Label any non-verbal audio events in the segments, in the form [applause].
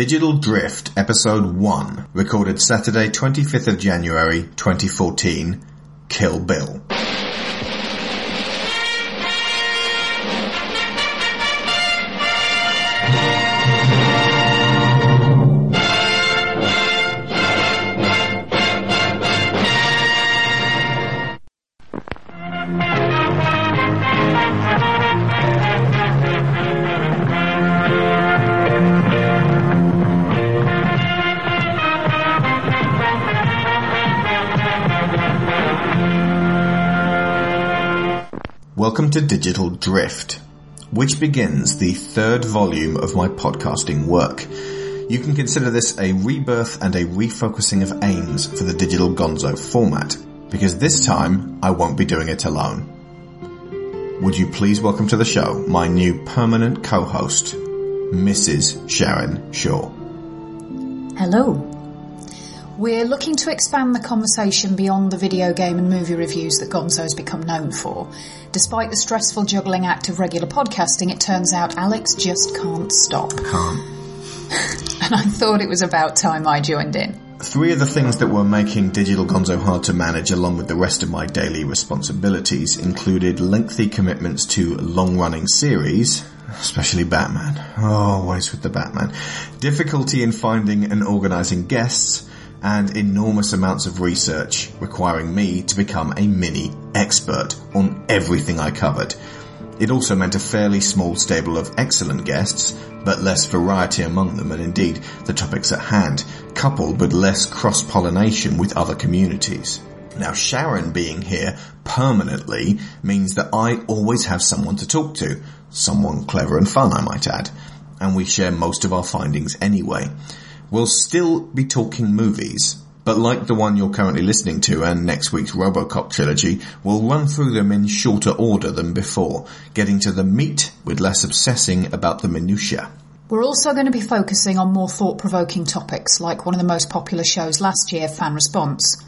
Digital Drift, Episode 1, recorded Saturday 25th of January 2014, Kill Bill. To Digital Drift, which begins the third volume of my podcasting work. You can consider this a rebirth and a refocusing of aims for the Digital Gonzo format, because this time I won't be doing it alone. Would you please welcome to the show my new permanent co-host, Mrs. Sharon Shaw. Hello. We're looking to expand the conversation beyond the video game and movie reviews that Gonzo has become known for. Despite the stressful juggling act of regular podcasting, it turns out Alex just can't stop. Can't. [laughs] And I thought it was about time I joined in. Three of the things that were making Digital Gonzo hard to manage along with the rest of my daily responsibilities included lengthy commitments to long-running series, especially Batman. Oh, always with the Batman. Difficulty in finding and organising guests, and enormous amounts of research requiring me to become a mini expert on everything I covered. It also meant a fairly small stable of excellent guests, but less variety among them and indeed the topics at hand, coupled with less cross-pollination with other communities. Now Sharon being here permanently means that I always have someone to talk to, someone clever and fun I might add, and we share most of our findings anyway. We'll still be talking movies, but like the one you're currently listening to and next week's Robocop trilogy, we'll run through them in shorter order than before, getting to the meat with less obsessing about the minutiae. We're also going to be focusing on more thought-provoking topics, like one of the most popular shows last year, Fan Response.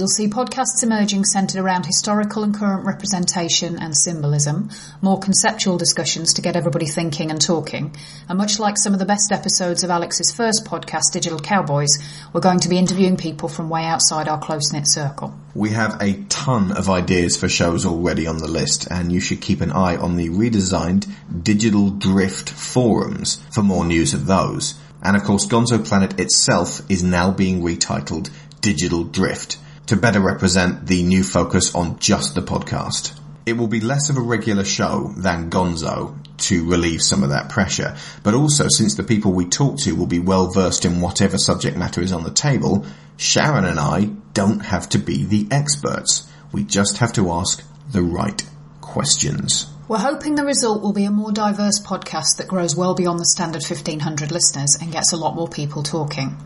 You'll see podcasts emerging centred around historical and current representation and symbolism, more conceptual discussions to get everybody thinking and talking, and much like some of the best episodes of Alex's first podcast, Digital Cowboys, we're going to be interviewing people from way outside our close-knit circle. We have a ton of ideas for shows already on the list, and you should keep an eye on the redesigned Digital Drift forums for more news of those. And of course, Gonzo Planet itself is now being retitled Digital Drift to better represent the new focus on just the podcast. It will be less of a regular show than Gonzo to relieve some of that pressure, but also since the people we talk to will be well versed in whatever subject matter is on the table, Sharon and I don't have to be the experts. We just have to ask the right questions. We're hoping the result will be a more diverse podcast that grows well beyond the standard 1500 listeners and gets a lot more people talking.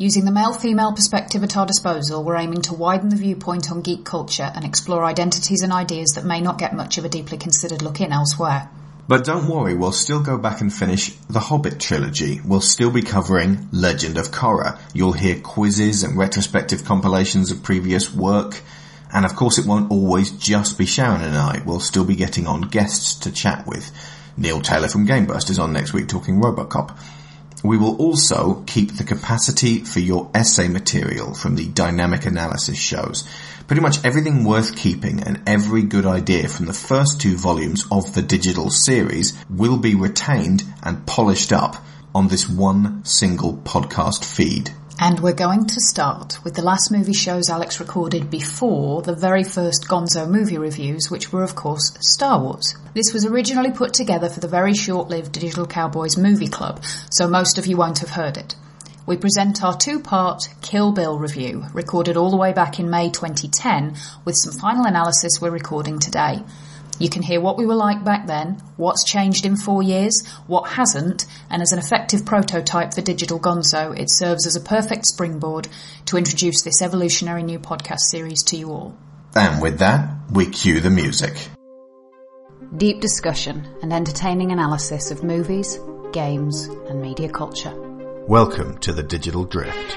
Using the male-female perspective at our disposal, we're aiming to widen the viewpoint on geek culture and explore identities and ideas that may not get much of a deeply considered look in elsewhere. But don't worry, we'll still go back and finish the Hobbit trilogy. We'll still be covering Legend of Korra. You'll hear quizzes and retrospective compilations of previous work. And of course it won't always just be Sharon and I. We'll still be getting on guests to chat with. Neil Taylor from Gameburst is on next week talking Robocop. We will also keep the capacity for your essay material from the dynamic analysis shows. Pretty much everything worth keeping and every good idea from the first two volumes of the digital series will be retained and polished up on this one single podcast feed. And we're going to start with the last movie shows Alex recorded before the very first Gonzo movie reviews, which were of course Star Wars. This was originally put together for the very short-lived Digital Cowboys movie club, so most of you won't have heard it. We present our two-part Kill Bill review, recorded all the way back in May 2010, with some final analysis we're recording today. You can hear what we were like back then, what's changed in four years, what hasn't, and as an effective prototype for Digital Gonzo, it serves as a perfect springboard to introduce this evolutionary new podcast series to you all. And with that, we cue the music. Deep discussion and entertaining analysis of movies, games, and media culture. Welcome to the Digital Drift.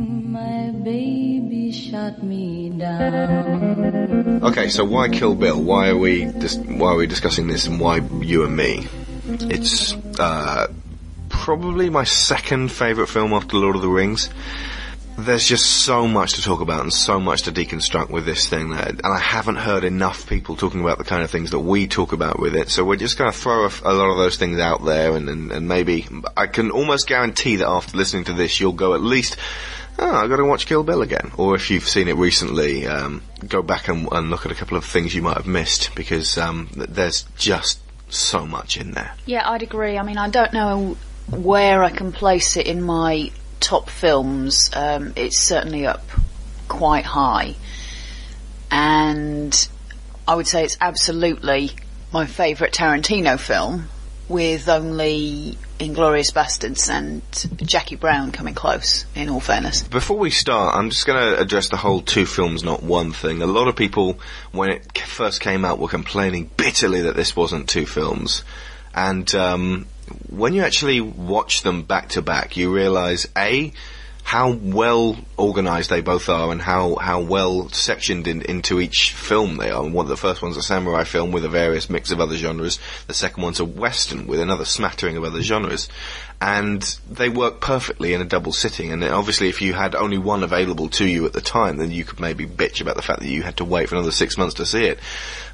my baby shot me down. Okay, so why Kill Bill? Why are we dis- why are we discussing this, and why you and me? It's uh, probably my second favorite film after Lord of the Rings there's just so much to talk about and so much to deconstruct with this thing that, and I haven't heard enough people talking about the kind of things that we talk about with it. So we're just going to throw a, a, lot of those things out there and, and, and maybe I can almost guarantee that after listening to this, you'll go at least, oh, I've got to watch Kill Bill again. Or if you've seen it recently, um, go back and, and, look at a couple of things you might have missed because um, there's just so much in there. Yeah, I'd agree. I mean, I don't know where I can place it in my top films, um, it's certainly up quite high. And I would say it's absolutely my favourite Tarantino film, with only Inglourious Basterds and Jackie Brown coming close, in all fairness. Before we start, I'm just going to address the whole two films, not one thing. A lot of people, when it first came out, were complaining bitterly that this wasn't two films. And um, when you actually watch them back to back, you realise a how well organised they both are and how, how well sectioned in, into each film they are. And one, the first one's a samurai film with a various mix of other genres. The second one's a western with another smattering of other genres. And they work perfectly in a double sitting. And obviously if you had only one available to you at the time, then you could maybe bitch about the fact that you had to wait for another six months to see it.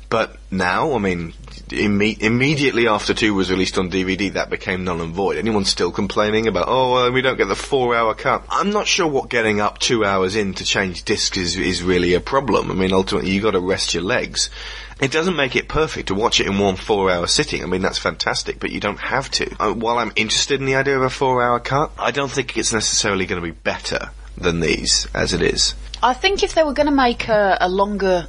But now, I mean, imme- immediately after 2 was released on DVD, that became null and void. Anyone still complaining about, oh, uh, we don't get the four hour cut? I'm not sure what getting up two hours in to change discs is, is really a problem. I mean, ultimately, you gotta rest your legs. It doesn't make it perfect to watch it in one four hour sitting. I mean, that's fantastic, but you don't have to. Uh, while I'm interested in the idea of a four hour cut, I don't think it's necessarily going to be better than these as it is. I think if they were going to make a, a longer.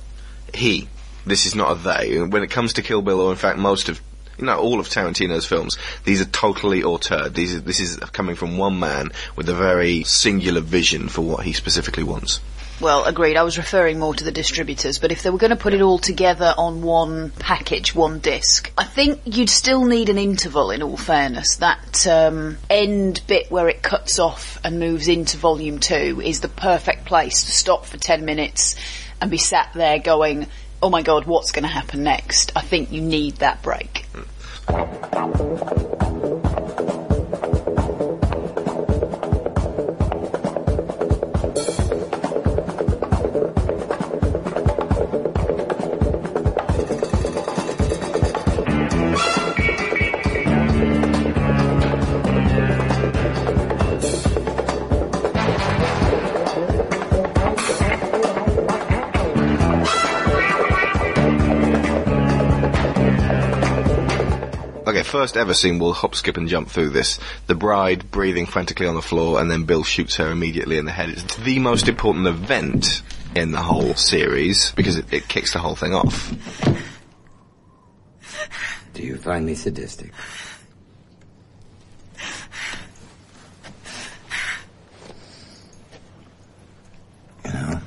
He this is not a they. When it comes to Kill Bill, or in fact most of you know, all of Tarantino's films, these are totally auteur. These are, this is coming from one man with a very singular vision for what he specifically wants. Well, agreed. I was referring more to the distributors, but if they were going to put it all together on one package, one disc, I think you'd still need an interval. In all fairness, that um, end bit where it cuts off and moves into volume two is the perfect place to stop for ten minutes and be sat there going, oh my god, what's going to happen next? I think you need that break. Mm. First ever scene will hop, skip, and jump through this. The bride breathing frantically on the floor, and then Bill shoots her immediately in the head. It's the most important event in the whole series because it, it kicks the whole thing off. Do you find me sadistic? You know,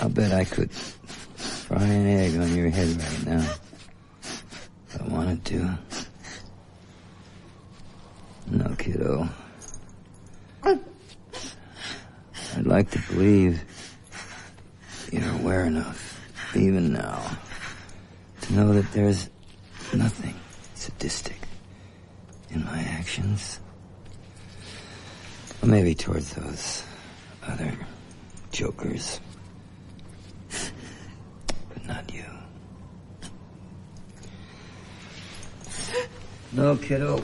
I'll bet I could fry an egg on your head right now. To. No, kiddo. I'd like to believe you're aware enough, even now, to know that there's nothing sadistic in my actions. Or maybe towards those other jokers. but not you. No, kiddo.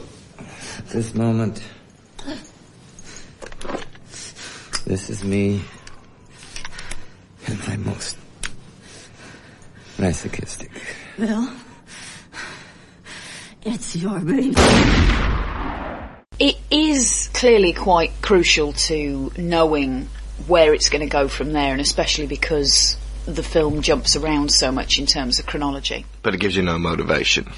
This moment. This is me. At my most masochistic. Well, It's your baby. It is clearly quite crucial to knowing where it's going to go from there, and especially because the film jumps around so much in terms of chronology. But it gives you no motivation.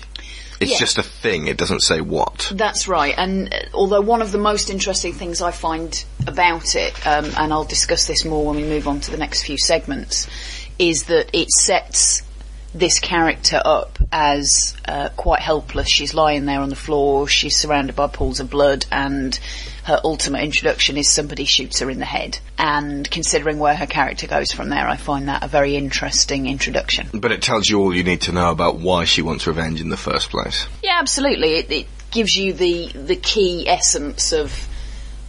It's Yeah. just a thing. It doesn't say what. That's right. And uh, although one of the most interesting things I find about it, um, and I'll discuss this more when we move on to the next few segments, is that it sets this character up as uh, quite helpless. She's lying there on the floor. She's surrounded by pools of blood, and her ultimate introduction is somebody shoots her in the head. And considering where her character goes from there, I find that a very interesting introduction. But it tells you all you need to know about why she wants revenge in the first place. Yeah, absolutely. It, it gives you the the key essence of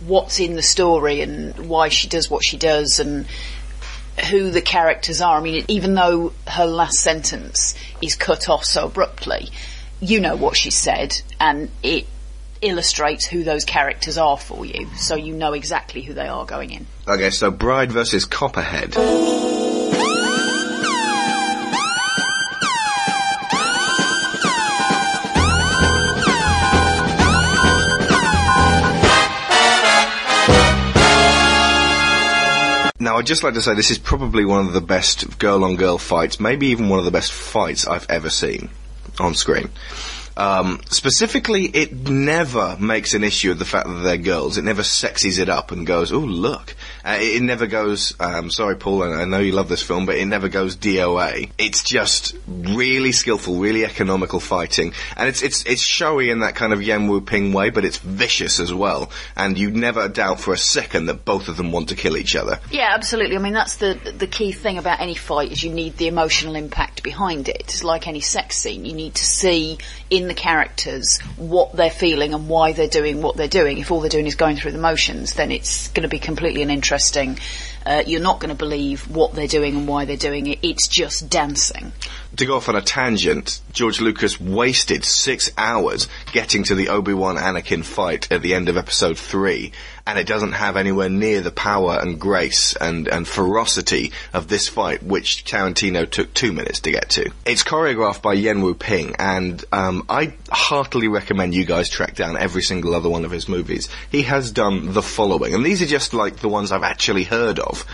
what's in the story and why she does what she does and who the characters are. I mean, even though her last sentence is cut off so abruptly, you know what she said, and it illustrates who those characters are for you, so you know exactly who they are going in. Okay, so Bride versus Copperhead. Now, I'd just like to say this is probably one of the best girl on girl fights, maybe even one of the best fights I've ever seen on screen. Um, specifically, it never makes an issue of the fact that they're girls. It never sexies it up and goes, "Oh, look." Uh, it, never goes. Um, sorry, Paul. I I know you love this film, but it never goes DOA. It's just really skillful, really economical fighting, and it's it's it's showy in that kind of Yuen Woo-ping way, but it's vicious as well. And you never doubt for a second that both of them want to kill each other. Yeah, absolutely. I mean, that's the the key thing about any fight is you need the emotional impact behind it. It's like any sex scene. You need to see in the characters what they're feeling and why they're doing what they're doing. If all they're doing is going through the motions, then it's going to be completely uninteresting. Uh, you're not going to believe what they're doing and why they're doing it. It's just dancing. to go off on a tangent, George Lucas wasted six hours getting to the Obi-Wan Anakin fight at the end of episode three, and it doesn't have anywhere near the power and grace and, and ferocity of this fight, which Tarantino took two minutes to get to. It's choreographed by Yuen Woo-ping, and um, I heartily recommend you guys track down every single other one of his movies. He has done the following, and these are just like the ones I've actually heard of.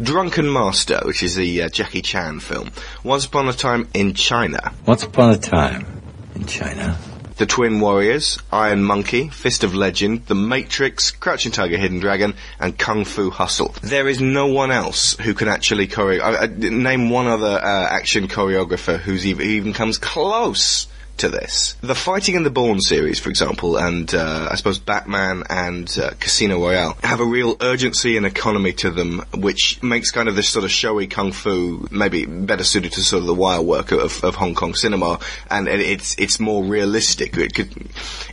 Drunken Master, which is the uh, Jackie Chan film. Once Upon a Time in China. Once upon a time in China. The Twin Warriors, Iron Monkey, Fist of Legend, The Matrix, Crouching Tiger, Hidden Dragon, and Kung Fu Hustle. There is no one else who can actually choreo. I, name one other uh, action choreographer who's even, who even comes close to this. The Fighting in the Bourne series, for example, and uh, I suppose Batman and uh, Casino Royale have a real urgency and economy to them, which makes kind of this sort of showy kung fu maybe better suited to sort of the wire work of, of Hong Kong cinema, and, it's it's more realistic. It could,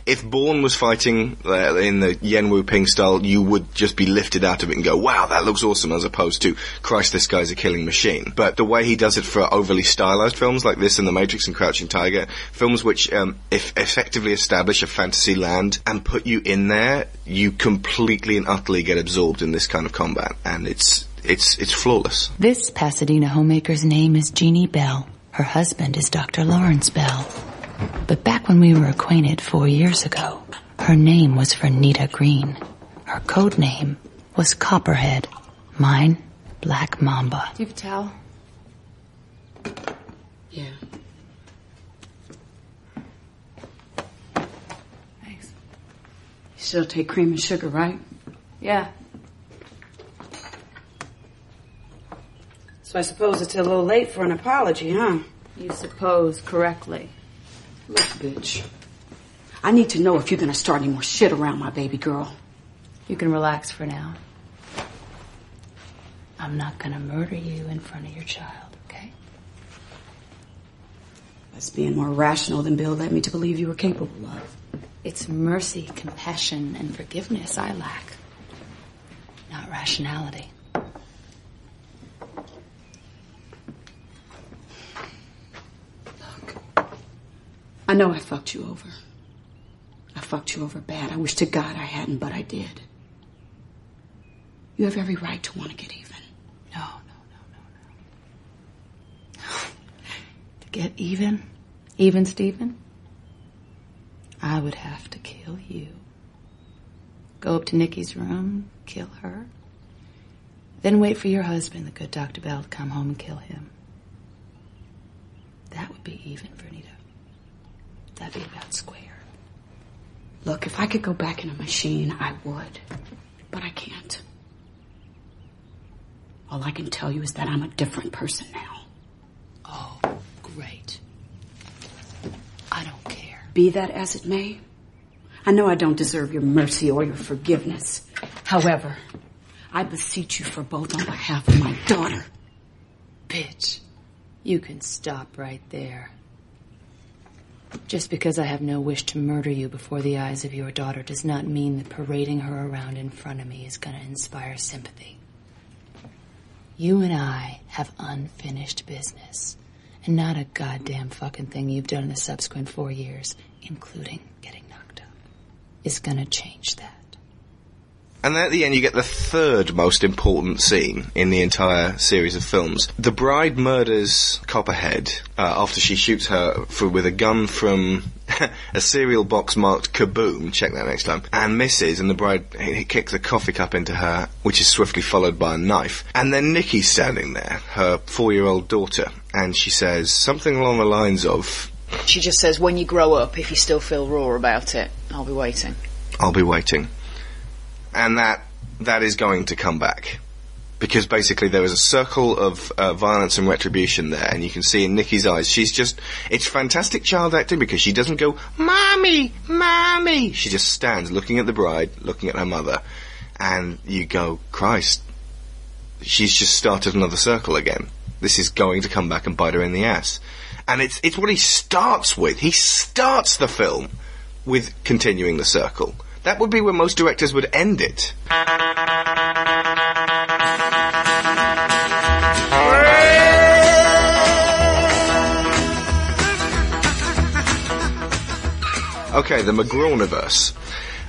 if Bourne was fighting uh, in the Yuen Woo-ping style, you would just be lifted out of it and go, "Wow, that looks awesome," as opposed to, "Christ, this guy's a killing machine." But the way he does it for overly stylized films like this and The Matrix and Crouching Tiger, films which um, if effectively establish a fantasy land and put you in there, you completely and utterly get absorbed in this kind of combat, and it's it's it's flawless. This Pasadena homemaker's name is Jeannie Bell. Her husband is Dr. Lawrence Bell. But back when we were acquainted four years ago, her name was Vernita Green. Her code name was Copperhead. Mine, Black Mamba. Do you have a towel? Yeah. Thanks. You still take cream and sugar, right? Yeah. So I suppose it's a little late for an apology, huh? You suppose correctly. Look, bitch. I need to know if you're gonna start any more shit around my baby girl. You can relax for now. I'm not gonna murder you in front of your child, okay? That's being more rational than Bill led me to believe you were capable of. It's mercy, compassion, and forgiveness I lack. Not rationality. I know I fucked you over. I fucked you over bad. I wish to God I hadn't, but I did. You have every right to want to get even. No, no, no, no, no. [laughs] to get even, even Stephen, I would have to kill you. Go up to Nikki's room, kill her, Then wait for your husband, the good Dr. Bell, to come home and kill him. That would be even for Nita. That'd be about square. Look, if I could go back in a machine, I would. But I can't. All I can tell you is that I'm a different person now. Oh, great. I don't care. Be that as it may, I know I don't deserve your mercy or your forgiveness. However, I beseech you for both on behalf of my daughter. Bitch, you can stop right there. Just because I have no wish to murder you before the eyes of your daughter does not mean that parading her around in front of me is going to inspire sympathy. You and I have unfinished business, and not a goddamn fucking thing you've done in the subsequent four years, including getting knocked up, is to change that. And then at the end, you get the third most important scene in the entire series of films. The bride murders Copperhead uh, after she shoots her for, with a gun from [laughs] a cereal box marked Kaboom. Check that next time. And misses, and the bride kicks a coffee cup into her, which is swiftly followed by a knife. And then Nikki's standing there, her four-year-old daughter, and she says something along the lines of, She just says, when you grow up, if you still feel raw about it, I'll be waiting. I'll be waiting. And that that is going to come back. Because basically there is a circle of uh, violence and retribution there, and you can see in Nikki's eyes, she's just, it's fantastic child acting because she doesn't go, Mommy! Mommy! She just stands looking at the bride, looking at her mother, and you go, Christ, she's just started another circle again. This is going to come back and bite her in the ass. And it's, it's what he starts with. He starts the film with continuing the circle. That would be where most directors would end it. Okay, the McGrawniverse.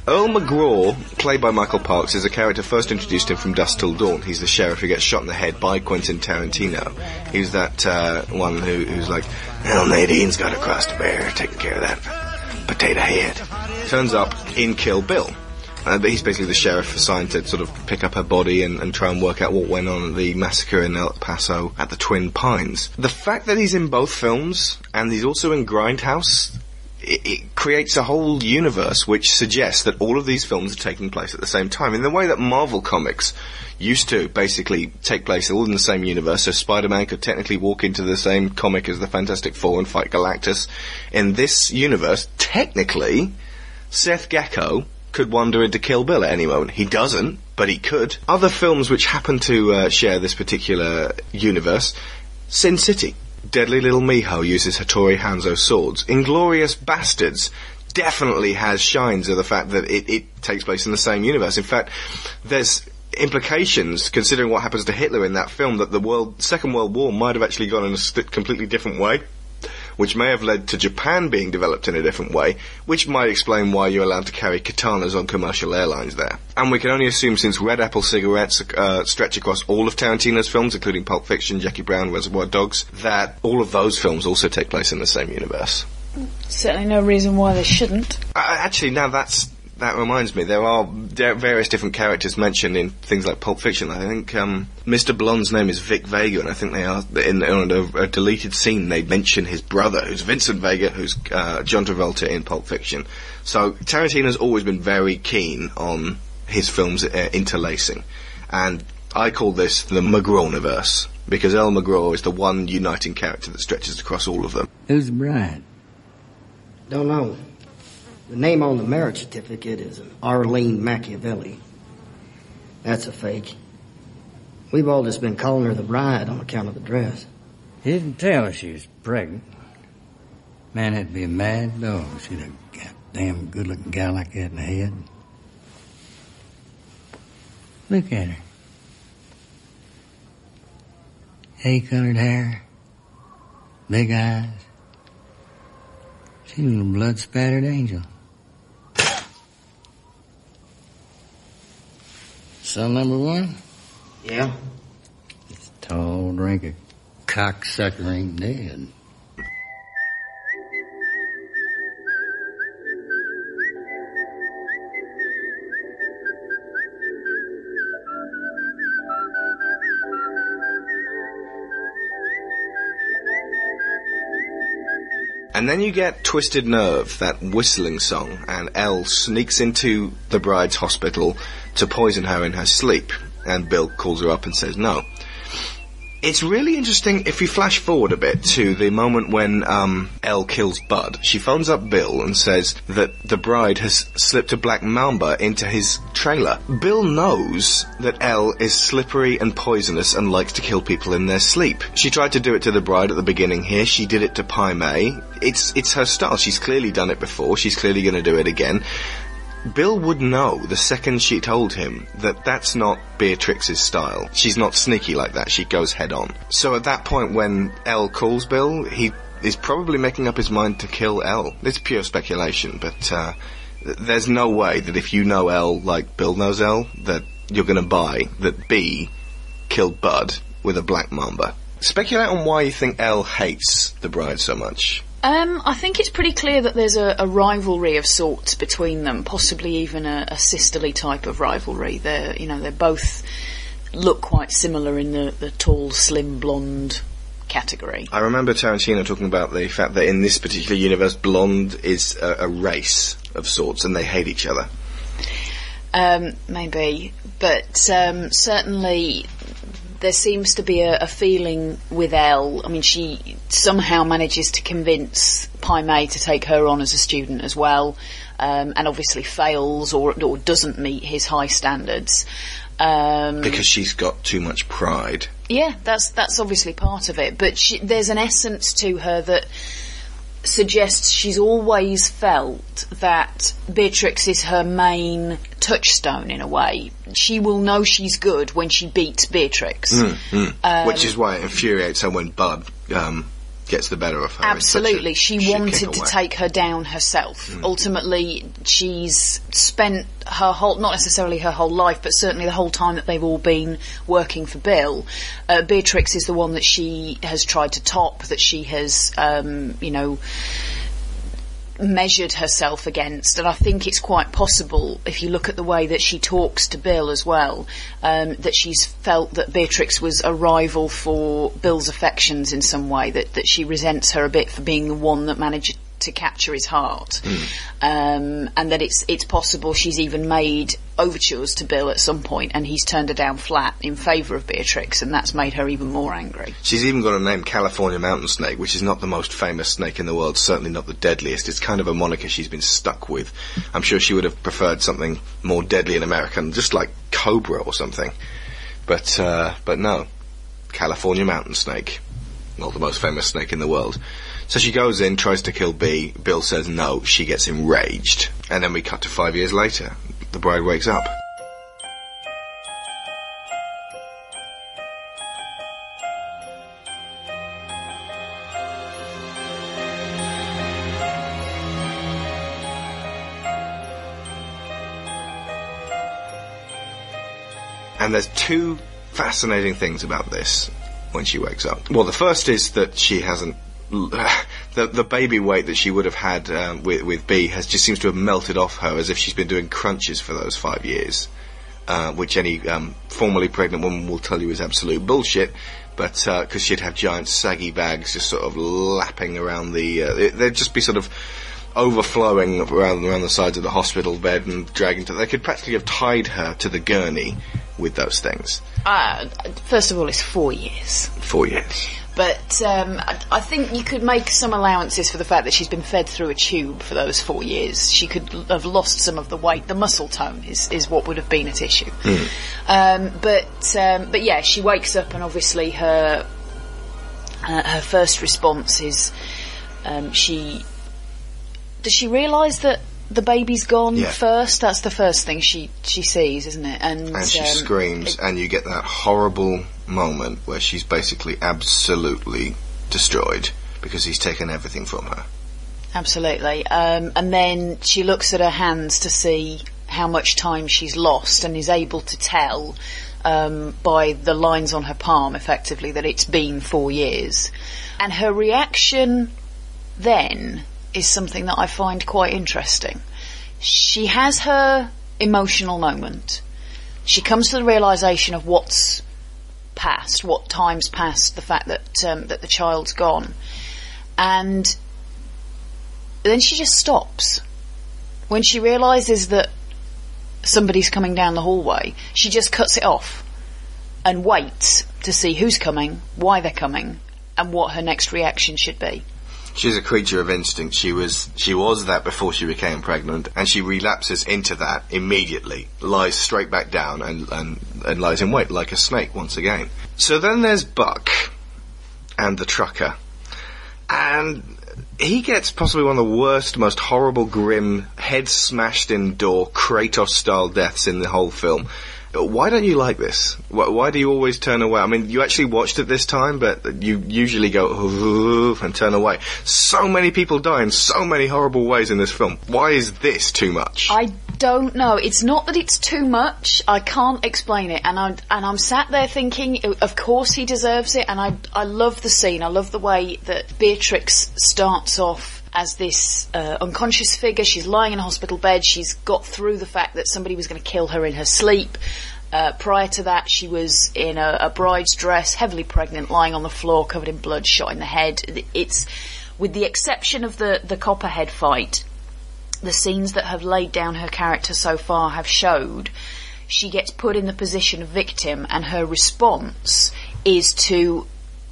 Earl McGraw, played by Michael Parks, is a character first introduced him from Dusk Till Dawn. He's the sheriff who gets shot in the head by Quentin Tarantino. He's that uh, one who, who's like, "Well, Nadine's got cross the bear, taking care of that potato head." Turns up in Kill Bill. Uh, he's basically the sheriff assigned to sort of pick up her body and, and try and work out what went on at the massacre in El Paso at the Twin Pines. The fact that he's in both films and he's also in Grindhouse it, it creates a whole universe which suggests that all of these films are taking place at the same time in the way that Marvel comics used to basically take place all in the same universe. So Spider-Man could technically walk into the same comic as the Fantastic Four and fight Galactus. In this universe, technically, Seth Gecko could wander into Kill Bill at any moment. He doesn't, but he could. Other films which happen to uh, share this particular universe, Sin City. Deadly Little Miho uses Hattori Hanzo swords. Inglourious Basterds definitely has shines of the fact that it, it takes place in the same universe. In fact, there's implications, considering what happens to Hitler in that film, that the world, Second World War might have actually gone in a completely different way, which may have led to Japan being developed in a different way, which might explain why you're allowed to carry katanas on commercial airlines there. And we can only assume since Red Apple cigarettes uh, stretch across all of Tarantino's films, including Pulp Fiction, Jackie Brown, Reservoir Dogs, that all of those films also take place in the same universe. Certainly no reason why they shouldn't. Uh, actually, now that's that reminds me. There are there various different characters mentioned in things like Pulp Fiction. I think um, Mr. Blonde's name is Vic Vega, and I think they are in, in a, a, deleted scene. They mention his brother, who's Vincent Vega, who's uh, John Travolta in Pulp Fiction. So Tarantino's always been very keen on his films uh, interlacing, and I call this the McGrawniverse because Earl McGraw is the one uniting character that stretches across all of them. Who's the bride? Don't know. The name on the marriage certificate is Arlene Machiavelli. That's a fake. We've all just been calling her the bride on account of the dress. He didn't tell us she was pregnant. Man, that'd be a mad dog. See a goddamn good looking guy like that in the head. Look at her. Hay colored hair. Big eyes. She's a blood spattered angel. Son number one? Yeah. Tall drink of cocksucker ain't dead. And then you get Twisted Nerve, that whistling song, and Elle sneaks into the bride's hospital to poison her in her sleep. And Bill calls her up and says no. It's really interesting if you flash forward a bit to the moment when um, Elle kills Bud. She phones up Bill and says that the bride has slipped a black mamba into his trailer. Bill knows that Elle is slippery and poisonous and likes to kill people in their sleep. She tried to do it to the bride at the beginning here. She did it to Pai Mei. It's it's her style. She's clearly done it before. She's clearly going to do it again. Bill would know the second she told him that that's not Beatrix's style. She's not sneaky like that. She goes head on. So at that point when Elle calls Bill, he is probably making up his mind to kill Elle. It's pure speculation, but uh, there's no way that if you know Elle like Bill knows Elle, that you're going to buy that B killed Bud with a black mamba. Speculate on why you think Elle hates the bride so much. Um, I think it's pretty clear that there's a, a rivalry of sorts between them, possibly even a, a sisterly type of rivalry. They're, you know, they both look quite similar in the, the tall, slim, blonde category. I remember Tarantino talking about the fact that in this particular universe, blonde is a, a race of sorts, and they hate each other. Um, maybe, but um, certainly there seems to be a, a feeling with Elle. I mean, she somehow manages to convince Pai Mei to take her on as a student as well, um, and obviously fails or, or doesn't meet his high standards. Um, Because she's got too much pride. yeah, that's that's obviously part of it. But she, there's an essence to her that suggests she's always felt that Beatrix is her main touchstone in a way. She will know she's good when she beats Beatrix. Mm, Um, Which is why it infuriates her when Bud um, gets the better of her. A Absolutely. She wanted to take her down herself. Mm. Ultimately, she's spent her whole, not necessarily her whole life, but certainly the whole time that they've all been working for Bill. Uh, Beatrix is the one that she has tried to top, that she has, um, you know, measured herself against, and I think it's quite possible if you look at the way that she talks to Bill as well, um, that she's felt that Beatrix was a rival for Bill's affections in some way, that, that she resents her a bit for being the one that managed to capture his heart, um, and that it's it's possible she's even made overtures to Bill at some point, and he's turned her down flat in favour of Beatrix, and that's made her even more angry. She's even got a name, California Mountain Snake, which is not the most famous snake in the world, certainly not the deadliest. It's kind of a moniker she's been stuck with. I'm sure she would have preferred something more deadly in American, just like Cobra or something. But, uh, but no. California Mountain Snake. Not the most famous snake in the world. So she goes in, tries to kill B. Bill says no. She gets enraged. And then we cut to five years later. The bride wakes up. And there's two fascinating things about this when she wakes up. Well, the first is that she hasn't. [sighs] The, the baby weight that she would have had um, with, with B has just seems to have melted off her as if she's been doing crunches for those five years, uh, which any um, formerly pregnant woman will tell you is absolute bullshit. But because she'd have giant saggy bags just sort of lapping around the, uh, it- they'd just be sort of overflowing around around the sides of the hospital bed and dragging to. They could practically have tied her to the gurney with those things. Uh, first of all, it's four years. Four years. But um, I, I think you could make some allowances for the fact that she's been fed through a tube for those four years. She could l- have lost some of the weight. The muscle tone is, is what would have been at issue. Um, but um, but yeah, she wakes up and obviously her uh, her first response is um, she does she realise that the baby's gone Yeah. first? That's the first thing she she sees, isn't it? And, and she um, screams, and you get that horrible moment where she's basically absolutely destroyed because he's taken everything from her. Absolutely. Um, and then she looks at her hands to see how much time she's lost and is able to tell um, by the lines on her palm, effectively, that it's been four years. And her reaction then is something that I find quite interesting. She has her emotional moment. She comes to the realization of what's passed, what time's passed, the fact that um, that the child's gone, and then she just stops. When she realises that somebody's coming down the hallway, she just cuts it off and waits to see who's coming, why they're coming, and what her next reaction should be. She's a creature of instinct. She was she was that before she became pregnant, and she relapses into that immediately. Lies straight back down and and, and lies in wait like a snake once again. So then there's Buck and the trucker, and he gets possibly one of the worst, most horrible, grim, head smashed in door Kratos style deaths in the whole film. Why don't you like this? Why, why do you always turn away? I mean, you actually watched it this time, but you usually go and turn away. So many people die in so many horrible ways in this film. Why is this too much? I don't know. It's not that it's too much. I can't explain it, and I'm and I'm sat there thinking, oh, of course he deserves it, and I I love the scene. I love the way that Beatrix starts off as this uh, unconscious figure. She's lying in a hospital bed. She's got through the fact that somebody was going to kill her in her sleep. Uh, prior to that, she was in a, a bride's dress, heavily pregnant, lying on the floor, covered in blood, shot in the head. It's, with the exception of the the Copperhead fight, the scenes that have laid down her character so far have showed she gets put in the position of victim, and her response is to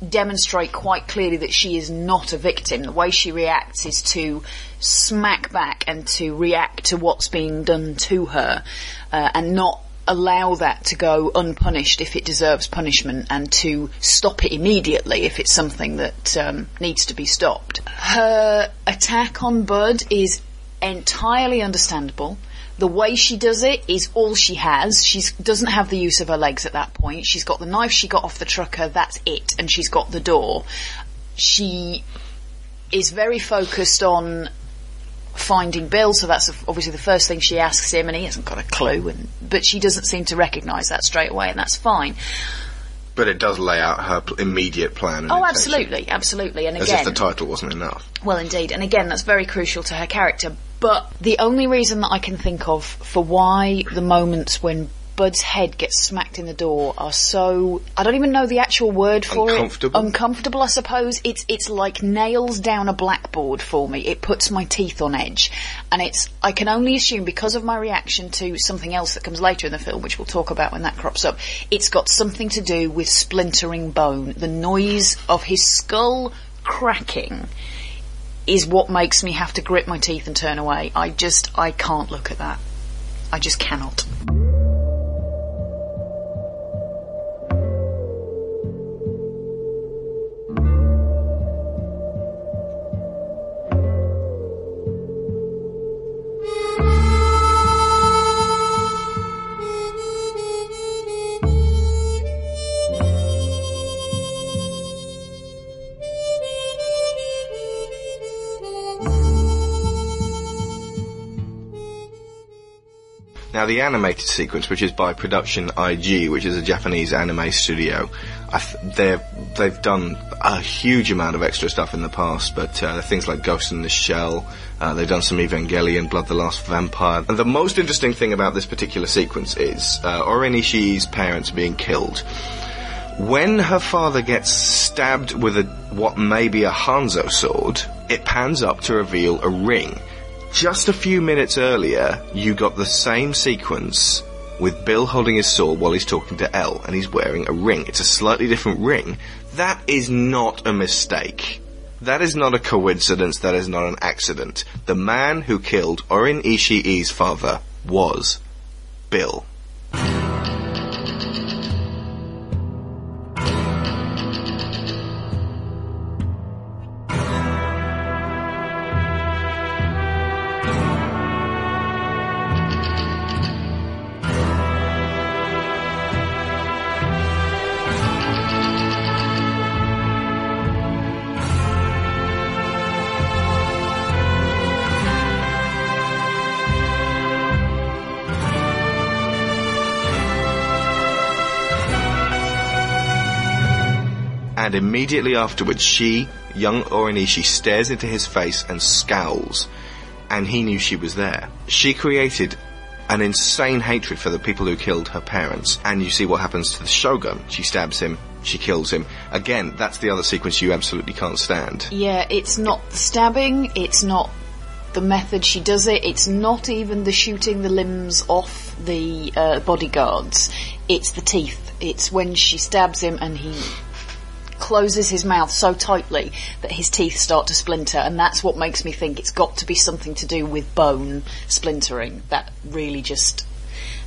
demonstrate quite clearly that she is not a victim. The way she reacts is to smack back and to react to what's being done to her, uh, and not allow that to go unpunished if it deserves punishment and to stop it immediately if it's something that um, needs to be stopped. Her attack on Bud is entirely understandable. The way she does it is all she has. She doesn't have the use of her legs at that point. She's got the knife she got off the trucker, that's it, and she's got the door. She is very focused on finding Bill, so that's obviously the first thing she asks him, and he hasn't got a clue. And, but she doesn't seem to recognise that straight away, and that's fine. But it does lay out her pl- immediate plan. and Oh, intention. absolutely, absolutely. And again, As if the title wasn't enough. well, indeed. And again, that's very crucial to her character. But the only reason that I can think of for why the moments when Bud's head gets smacked in the door are so I don't even know the actual word for Uncomfortable? it. Uncomfortable, I suppose. It's it's like nails down a blackboard for me. It puts my teeth on edge. And it's I can only assume because of my reaction to something else that comes later in the film, which we'll talk about when that crops up, it's got something to do with splintering bone. The noise of his skull cracking is what makes me have to grit my teeth and turn away. I just, I can't look at that. I just cannot. Now, the animated sequence, which is by Production IG, which is a Japanese anime studio, th- they're, they've done a huge amount of extra stuff in the past, but uh, things like Ghost in the Shell, uh, they've done some Evangelion, Blood the Last Vampire. And the most interesting thing about this particular sequence is uh, O-Ren Ishii's parents being killed. When her father gets stabbed with a what may be a Hanzo sword, it pans up to reveal a ring. Just a few minutes earlier, you got the same sequence with Bill holding his sword while he's talking to Elle, and he's wearing a ring. It's a slightly different ring. That is not a mistake. That is not a coincidence. That is not an accident. The man who killed O-Ren Ishii's father was Bill. And immediately afterwards, she, young O-Ren Ishii, stares into his face and scowls. And he knew she was there. She created an insane hatred for the people who killed her parents. And you see what happens to the Shogun. She stabs him, she kills him. Again, that's the other sequence you absolutely can't stand. Yeah, it's not the stabbing, it's not the method she does it. It's not even the shooting the limbs off the uh, bodyguards. It's the teeth. It's when she stabs him and he closes his mouth so tightly that his teeth start to splinter, and that's what makes me think it's got to be something to do with bone splintering. That really just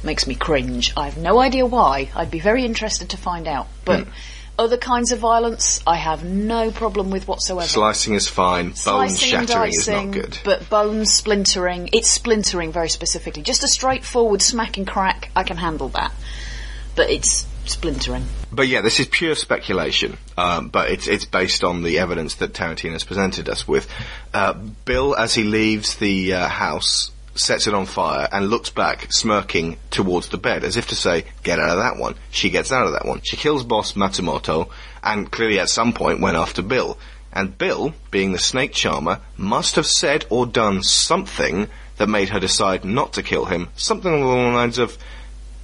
makes me cringe. I have no idea why. I'd be very interested to find out. But hmm. other kinds of violence, I have no problem with whatsoever. Slicing is fine. Bone Slicing shattering is not good. But bone splintering, it's splintering very specifically. Just a straightforward smack and crack, I can handle that. But it's splintering. But yeah, this is pure speculation. Um, but it's it's based on the evidence that Tarantino has presented us with. Uh, Bill, as he leaves the uh, house, sets it on fire and looks back, smirking towards the bed, as if to say, "Get out of that one." She gets out of that one. She kills boss Matsumoto, and clearly at some point went after Bill. And Bill, being the snake charmer, must have said or done something that made her decide not to kill him. Something along the lines of,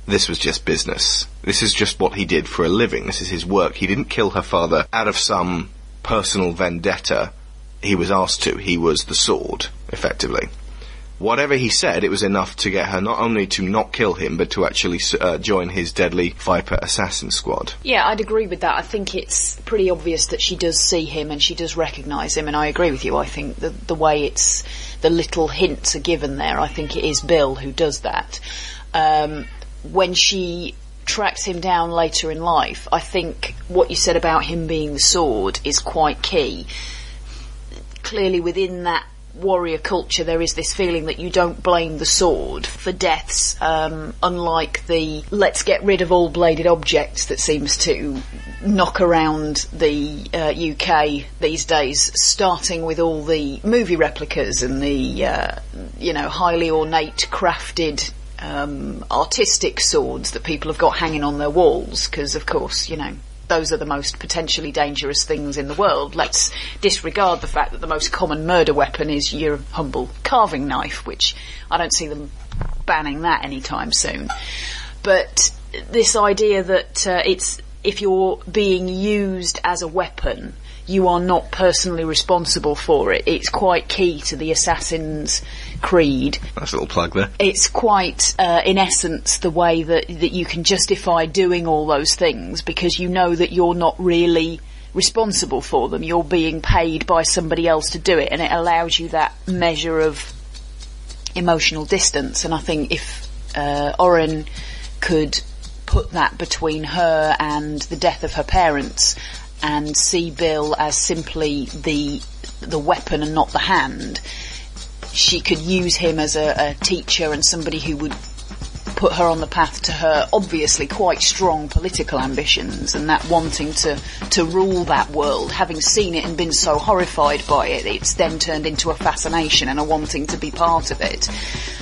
this was just business. This is just what he did for a living. This is his work. He didn't kill her father out of some personal vendetta. He was asked to. He was the sword, effectively. Whatever he said, it was enough to get her not only to not kill him, but to actually uh, join his deadly Viper assassin squad. Yeah, I'd agree with that. I think it's pretty obvious that she does see him and she does recognise him, and I agree with you. I think the the way it's the little hints are given there, I think it is Bill who does that. Um, when she tracks him down later in life, I think what you said about him being the sword is quite key. Clearly, within that warrior culture, there is this feeling that you don't blame the sword for deaths, um, unlike the let's get rid of all bladed objects that seems to knock around the uh, UK these days, starting with all the movie replicas and the, uh, you know, highly ornate, crafted um, artistic swords that people have got hanging on their walls, because of course, you know, those are the most potentially dangerous things in the world. Let's disregard the fact that the most common murder weapon is your humble carving knife, which I don't see them banning that anytime soon. But this idea that uh, it's if you're being used as a weapon, you are not personally responsible for it. It's quite key to the assassin's creed. Nice little plug there. It's quite, uh, in essence, the way that, that you can justify doing all those things because you know that you're not really responsible for them. You're being paid by somebody else to do it and it allows you that measure of emotional distance. And I think if, uh, O-Ren could put that between her and the death of her parents and see Bill as simply the, the weapon and not the hand, she could use him as a, a teacher and somebody who would put her on the path to her obviously quite strong political ambitions and that wanting to, to rule that world, having seen it and been so horrified by it, it's then turned into a fascination and a wanting to be part of it.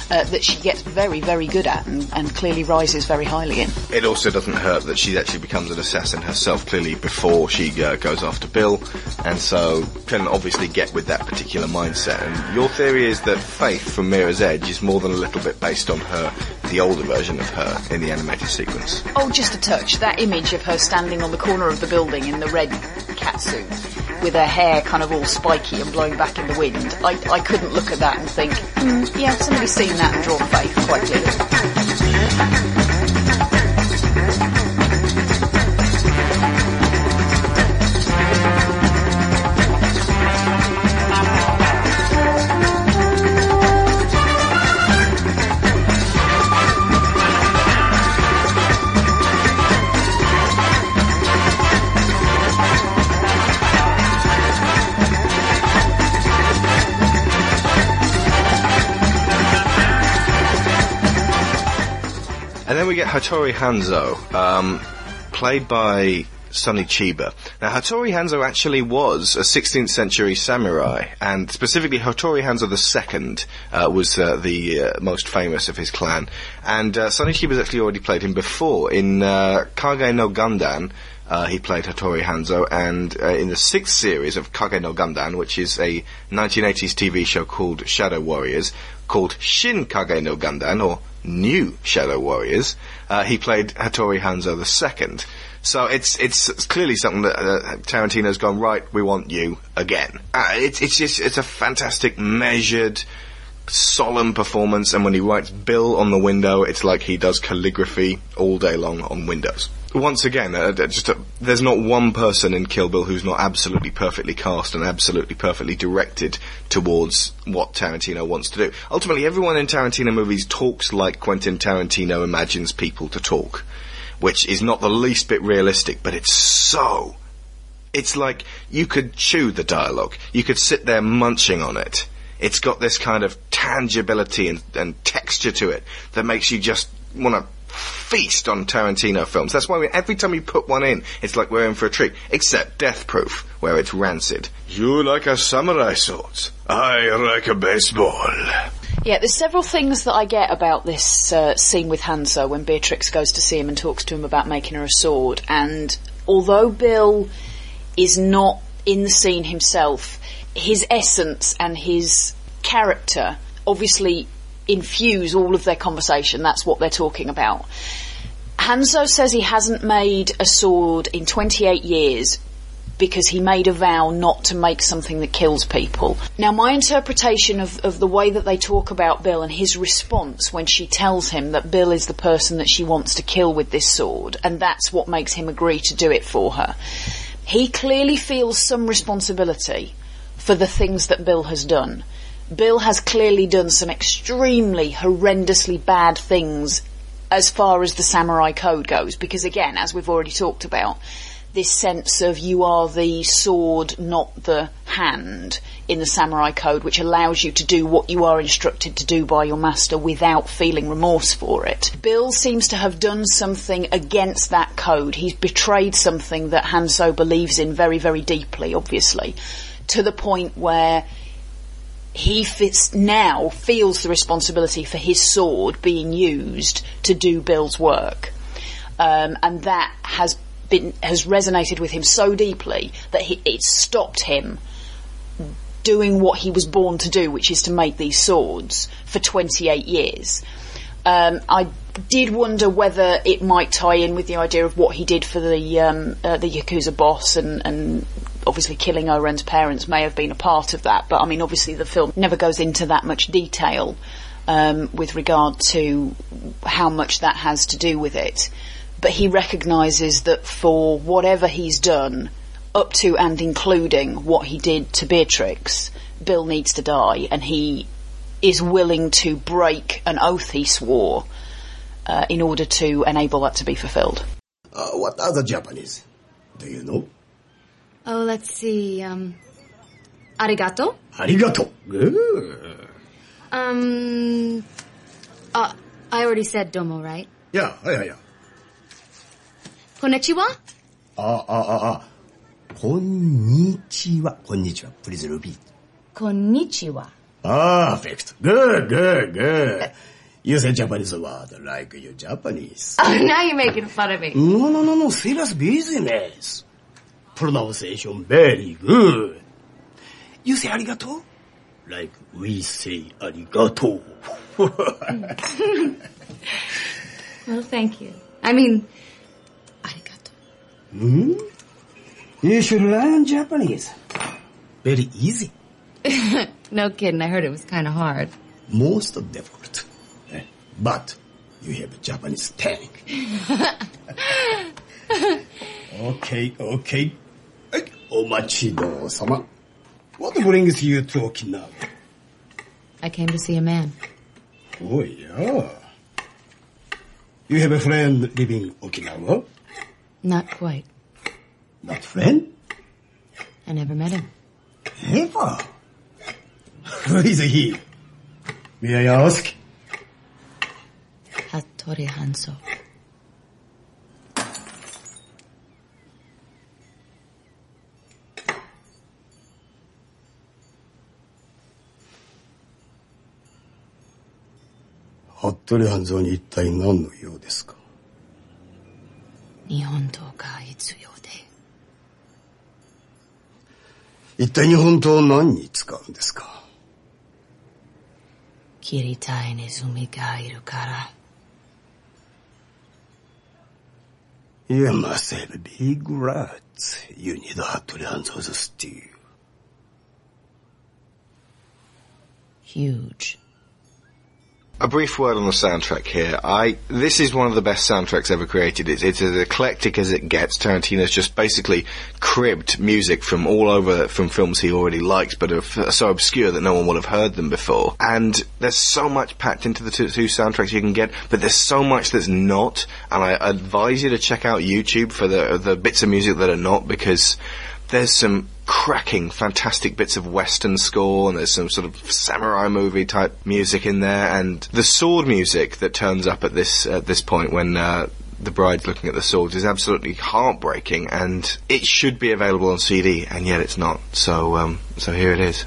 Uh, that she gets very, very good at and, and clearly rises very highly in. It also doesn't hurt that she actually becomes an assassin herself, clearly before she uh, goes after Bill, and so can obviously get with that particular mindset. And your theory is that Faith from Mirror's Edge is more than a little bit based on her, the older version of her in the animated sequence. Oh, just a touch. That image of her standing on the corner of the building in the red catsuit with her hair kind of all spiky and blowing back in the wind. I, I couldn't look at that and think, mm, yeah, somebody's seen that and drawn faith quite clearly. Hattori Hanzo, um, played by Sonny Chiba. Now, Hattori Hanzo actually was a 16th century samurai, and specifically Hattori Hanzo II uh, was uh, the uh, most famous of his clan. And uh, Sonny Chiba's actually already played him before in uh, Kage no Gundan. Uh, he played Hattori Hanzo, and uh, in the sixth series of Kage no Gundan, which is a 1980s TV show called Shadow Warriors, called Shin Kage no Gundan, or New Shadow Warriors, uh, he played Hattori Hanzo II. So it's it's clearly something that uh, Tarantino's gone right. We want you again. Uh, it's it's just it's a fantastic measured, solemn performance, and when he writes Bill on the window, it's like he does calligraphy all day long on windows. Once again, uh, just a, there's not one person in Kill Bill who's not absolutely perfectly cast and absolutely perfectly directed towards what Tarantino wants to do. Ultimately, everyone in Tarantino movies talks like Quentin Tarantino imagines people to talk, which is not the least bit realistic, but it's so. It's like you could chew the dialogue. You could sit there munching on it. It's got this kind of tangibility and, and texture to it that makes you just want to feast on Tarantino films. That's why we, every time you put one in, it's like we're in for a treat. Except Death Proof, where it's rancid. You like a samurai sword. I like a baseball. Yeah, there's several things that I get about this uh, scene with Hanzo when Beatrix goes to see him and talks to him about making her a sword. And although Bill is not in the scene himself, his essence and his character obviously infuse all of their conversation. That's what they're talking about. Hanzo says he hasn't made a sword in 28 years because he made a vow not to make something that kills people. Now, my interpretation of, of the way that they talk about Bill and his response when she tells him that Bill is the person that she wants to kill with this sword, and that's what makes him agree to do it for her. He clearly feels some responsibility for the things that Bill has done. Bill has clearly done some extremely horrendously bad things as far as the samurai code goes, because again, as we've already talked about, this sense of you are the sword, not the hand in the samurai code, which allows you to do what you are instructed to do by your master without feeling remorse for it. Bill seems to have done something against that code. He's betrayed something that Hanzo believes in very, very deeply, obviously, to the point where he fits, now feels the responsibility for his sword being used to do Bill's work. Um, and that has been, has resonated with him so deeply that he, it stopped him doing what he was born to do, which is to make these swords for 28 years. Um, I did wonder whether it might tie in with the idea of what he did for the um, uh, the Yakuza boss and, and obviously killing O-Ren's parents may have been a part of that, but I mean, obviously the film never goes into that much detail um, with regard to how much that has to do with it. But he recognises that for whatever he's done, up to and including what he did to Beatrix, Bill needs to die, and he is willing to break an oath he swore uh, in order to enable that to be fulfilled. Uh, what other Japanese? Do you know? Oh, let's see. Um, arigato. Arigato. Good. Um, uh, I already said domo, right? Yeah, yeah, yeah. Konnichiwa? Ah, ah, ah, ah. Konnichiwa. Konnichiwa. Please repeat. Konnichiwa. Perfect. Good, good, good. You say Japanese word like you're Japanese. Oh, [laughs] now you're making fun of me. No, no, no, no. Serious business. Pronunciation very good. You say arigato? Like we say arigato. [laughs] well, thank you. I mean, arigato. Hmm? You should learn Japanese. Very easy. [laughs] no kidding. I heard it was kind of hard. Most difficult. Eh, But you have a Japanese tank. [laughs] okay, okay. Omachido-sama. What brings you to Okinawa? I came to see a man. Oh, yeah. You have a friend living Okinawa? Not quite. Not friend? I never met him. Never. Who is he? May I ask? Hattori Hanzo. 服部半蔵に一体何の用ですか？日本刀が必要で。一体日本刀を何に使うんですか？切りたいネズミがいるから。言えません。ビーグラッツ。ユニド・ハットリ・ハンゾーズ・スティーヒ A brief word on the soundtrack here. I this is one of the best soundtracks ever created. It's, it's as eclectic as it gets. Tarantino's just basically cribbed music from all over from films he already likes, but are so obscure that no one will have heard them before. And there's so much packed into the two, two soundtracks you can get, but there's so much that's not. And I advise you to check out YouTube for the the bits of music that are not because there's some cracking, fantastic bits of western score, and there's some sort of samurai movie type music in there, and the sword music that turns up at this at this point when. Uh, the bride's looking at the swords is absolutely heartbreaking, and it should be available on CD, and yet it's not. So, um, so here it is.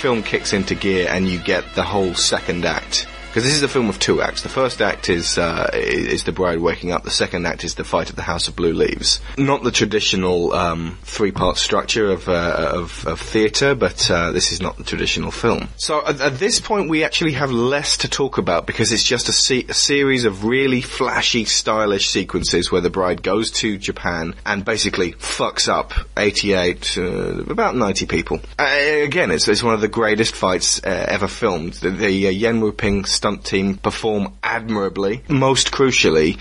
Film kicks into gear, and you get the whole second act. Because this is a film of two acts. The first act is uh, is the bride waking up. The second act is the fight at the House of Blue Leaves. Not the traditional um, three part structure of uh, of, of theatre, but uh, this is not the traditional film. So at, at, this point, we actually have less to talk about because it's just a, se- a series of really flashy, stylish sequences where the bride goes to Japan and basically fucks up 88, uh, about 90 people. Uh, again, it's, it's one of the greatest fights uh, ever filmed. The, the Yuen Woo-ping stunt team perform admirably. Most crucially,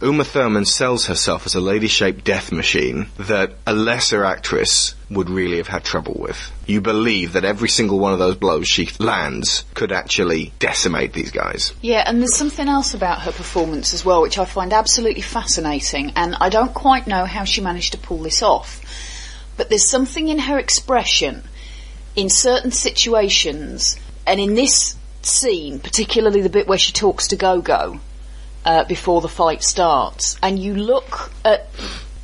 Uma Thurman sells herself as a lady-shaped death machine that a lesser actress would really have had trouble with. You believe that every single one of those blows she lands could actually decimate these guys. Yeah, and there's something else about her performance as well, which I find absolutely fascinating, and I don't quite know how she managed to pull this off. But there's something in her expression in certain situations, and in this scene, particularly the bit where she talks to Gogo uh, before the fight starts, and you look at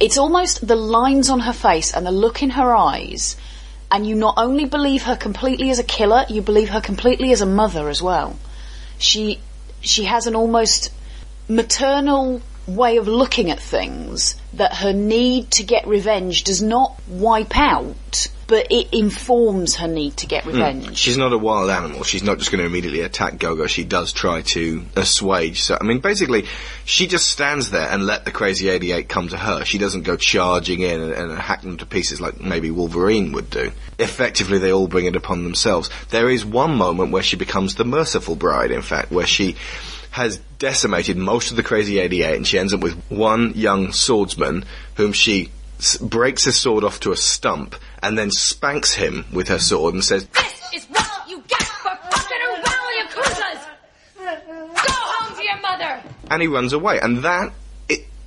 it's almost the lines on her face and the look in her eyes, and you not only believe her completely as a killer, you believe her completely as a mother as well. She she has an almost maternal way of looking at things that her need to get revenge does not wipe out, but it informs her need to get revenge. Mm. She's not a wild animal. She's not just going to immediately attack Gogo. She does try to assuage. So, I mean, basically, she just stands there and let the crazy 88 come to her. She doesn't go charging in and, and hack them to pieces like maybe Wolverine would do. Effectively, they all bring it upon themselves. There is one moment where she becomes the merciful bride, in fact, where she has decimated most of the crazy 88 and she ends up with one young swordsman whom she s- breaks his sword off to a stump and then spanks him with her sword and says, This is what you get for fucking around with your cousins! Go home to your mother! and he runs away. And that,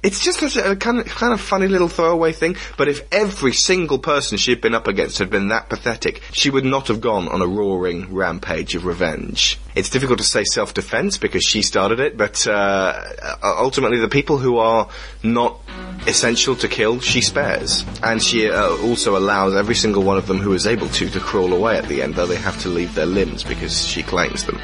it's just a, a kind, of, kind of funny little throwaway thing, but if every single person she'd been up against had been that pathetic, she would not have gone on a roaring rampage of revenge. It's difficult to say self-defense because she started it, but uh, ultimately the people who are not essential to kill, she spares. And she uh, also allows every single one of them who is able to to crawl away at the end, though they have to leave their limbs because she claims them.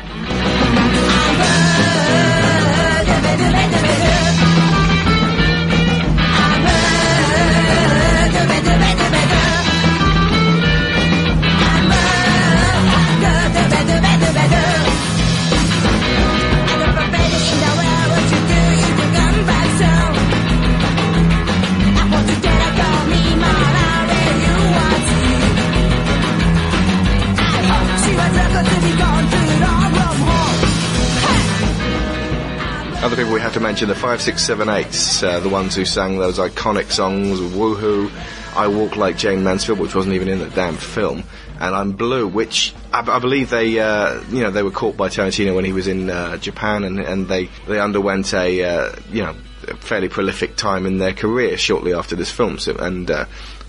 Have to mention the 5678s, uh, the ones who sang those iconic songs, Woohoo, I Walk Like Jayne Mansfield, which wasn't even in the damn film, and I'm Blue, which I, believe they, uh, you know, they were caught by Tarantino when he was in uh, Japan, and, and they, they underwent a, uh, you know, a fairly prolific time in their career shortly after this film, so, and uh,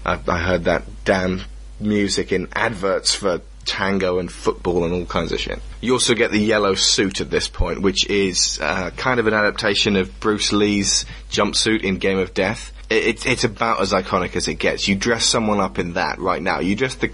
I, I heard that damn music in adverts for tango and football and all kinds of shit. You also get the yellow suit at this point, which is uh, kind of an adaptation of Bruce Lee's jumpsuit in Game of Death. It, it's it's about as iconic as it gets. You dress someone up in that right now. You dress the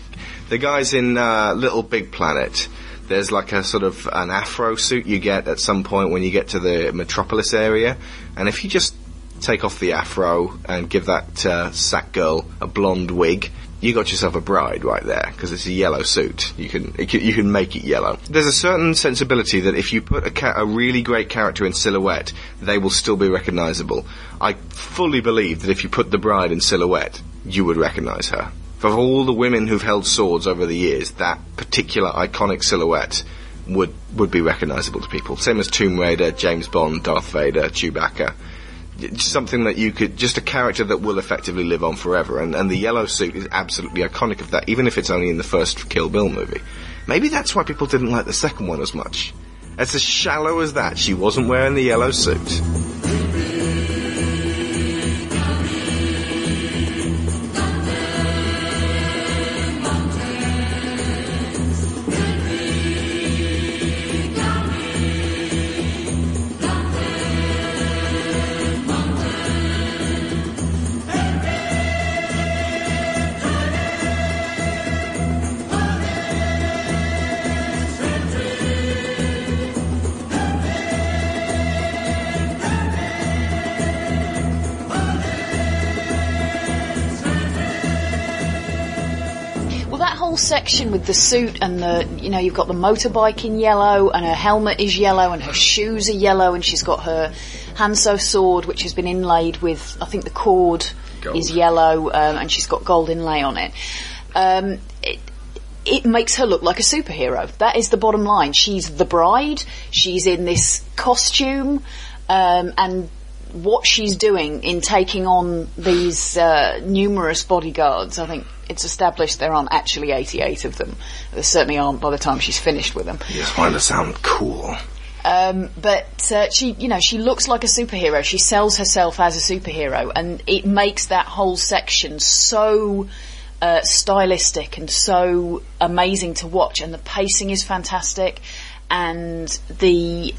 the guys in uh, Little Big Planet. There's like a sort of an afro suit you get at some point when you get to the Metropolis area, and if you just take off the afro and give that uh, sack girl a blonde wig, you got yourself a bride right there because it's a yellow suit. You can, can you can make it yellow. There's a certain sensibility that if you put a, ca- a really great character in silhouette, they will still be recognisable. I fully believe that if you put the bride in silhouette, you would recognise her. For all the women who've held swords over the years, that particular iconic silhouette would would be recognisable to people. Same as Tomb Raider, James Bond, Darth Vader, Chewbacca something that you could just a character that will effectively live on forever. And, and the yellow suit is absolutely iconic of that even if it's only in the first Kill Bill movie. Maybe that's why people didn't like the second one as much. It's as shallow as that. She wasn't wearing the yellow suit with the suit and the, you know, you've got the motorbike in yellow and her helmet is yellow and her shoes are yellow and she's got her Hanzo sword which has been inlaid with, I think the cord is yellow um, and she's got gold inlay on it. Um, it it makes her look like a superhero. That is the bottom line. She's the bride. She's in this costume, um, and what she's doing in taking on these uh, numerous bodyguards. I think it's established there aren't actually 88 of them. There certainly aren't by the time she's finished with them. you just wanted to sound cool Um, but uh, she, you know, she looks like a superhero. She sells herself as a superhero, and it makes that whole section so uh, stylistic and so amazing to watch. And the pacing is fantastic, and the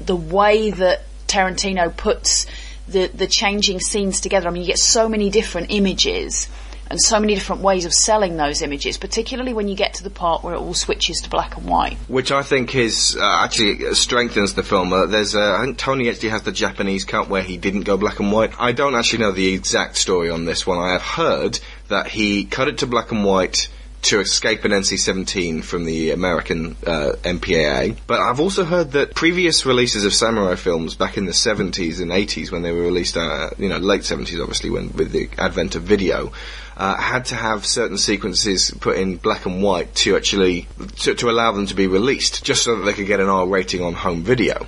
the way that Tarantino puts the the changing scenes together. I mean, you get so many different images and so many different ways of selling those images, particularly when you get to the part where it all switches to black and white. which I think is uh, actually strengthens the film. Uh, there's, uh, I think Tony actually has the Japanese cut where he didn't go black and white. I don't actually know the exact story on this one. I have heard that he cut it to black and white to escape an NC-17 from the American uh, MPAA. But I've also heard that previous releases of samurai films back in the 70s and 80s, when they were released, uh, you know, late 70s, obviously, when with the advent of video, uh, had to have certain sequences put in black and white to actually to, to allow them to be released, just so that they could get an R rating on home video.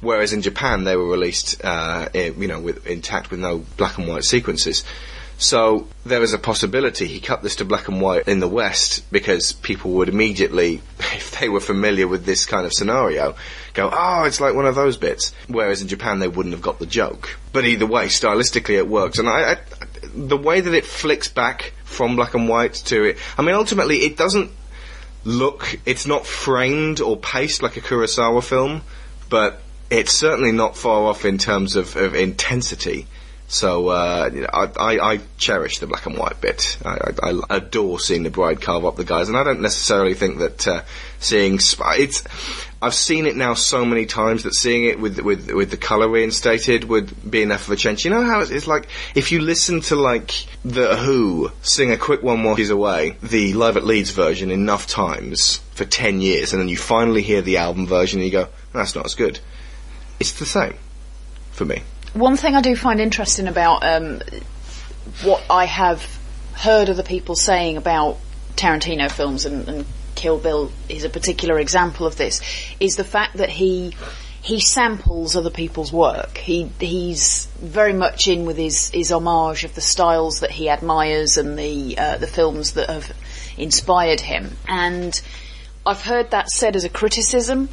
Whereas in Japan they were released, uh, in, you know, with, intact with no black and white sequences. So there is a possibility he cut this to black and white in the West because people would immediately, [laughs] if they were familiar with this kind of scenario, go, oh, it's like one of those bits. Whereas in Japan they wouldn't have got the joke. But either way, stylistically it works. And I, I the way that it flicks back from black and white to it, I mean, ultimately it doesn't look, it's not framed or paced like a Kurosawa film, but it's certainly not far off in terms of, of intensity. So uh, you know, I, I, I cherish the black and white bit. I, I, I adore seeing the bride carve up the guys, and I don't necessarily think that uh, seeing sp- it's. I've seen it now so many times that seeing it with with with the color reinstated would be enough of a change. You know how it's, it's like if you listen to like the Who sing a quick one while he's away, the live at Leeds version enough times for ten years, and then you finally hear the album version, and you go, "That's not as good." It's the same for me. One thing I do find interesting about um, what I have heard other people saying about Tarantino films and, and Kill Bill is a particular example of this is the fact that he he samples other people's work. He he's very much in with his his homage of the styles that he admires and the uh, the films that have inspired him. And I've heard that said as a criticism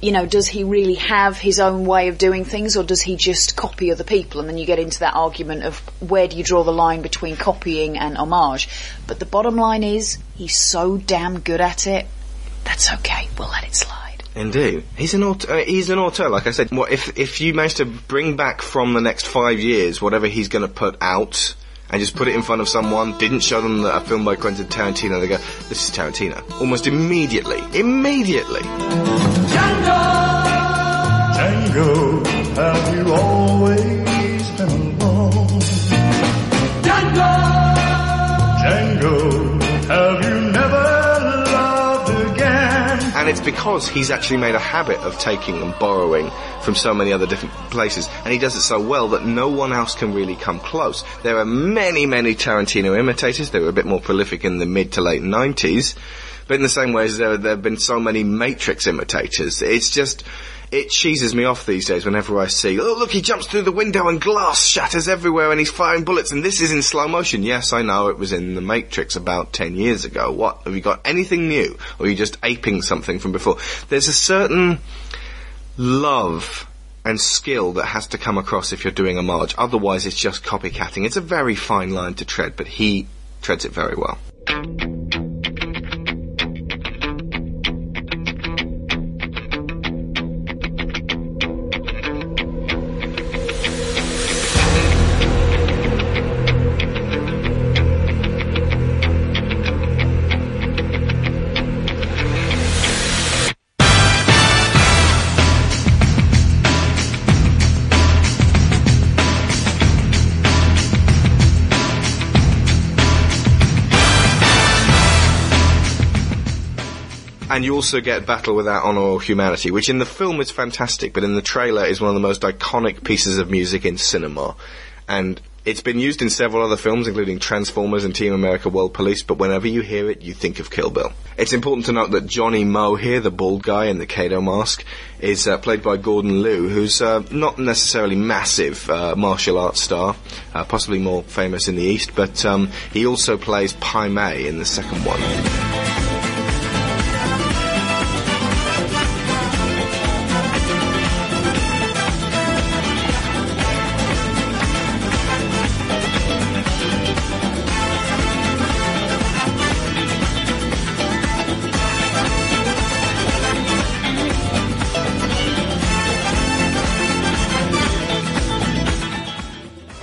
you know, does he really have his own way of doing things or does he just copy other people? And then you get into that argument of where do you draw the line between copying and homage? But the bottom line is, he's so damn good at it, that's okay, we'll let it slide. Indeed, he's an author. Uh, he's an author. Like I said, what if if you manage to bring back from the next five years whatever he's going to put out, and just put it in front of someone, didn't show them that a film by Quentin Tarantino, they go, "This is Tarantino." Almost immediately, immediately. Django, Django, have you always And it's because he's actually made a habit of taking and borrowing from so many other different places, and he does it so well that no one else can really come close. There are many, many Tarantino imitators. They were a bit more prolific in the mid to late 90s, but in the same way as there, there have been so many Matrix imitators, it's just, it cheeses me off these days whenever I see, oh look, he jumps through the window and glass shatters everywhere and he's firing bullets and this is in slow motion. Yes, I know it was in the Matrix about 10 years ago. What? Have you got anything new? Or are you just aping something from before? There's a certain love and skill that has to come across if you're doing a march. Otherwise, it's just copycatting. It's a very fine line to tread, but he treads it very well. And you also get Battle Without Honor or Humanity, which in the film is fantastic, but in the trailer is one of the most iconic pieces of music in cinema. And it's been used in several other films, including Transformers and Team America World Police, but whenever you hear it, you think of Kill Bill. It's important to note that Johnny Mo here, the bald guy in the Kato mask, is uh, played by Gordon Liu, who's uh, not necessarily massive uh, martial arts star, uh, possibly more famous in the East, but um, he also plays Pai Mei in the second one.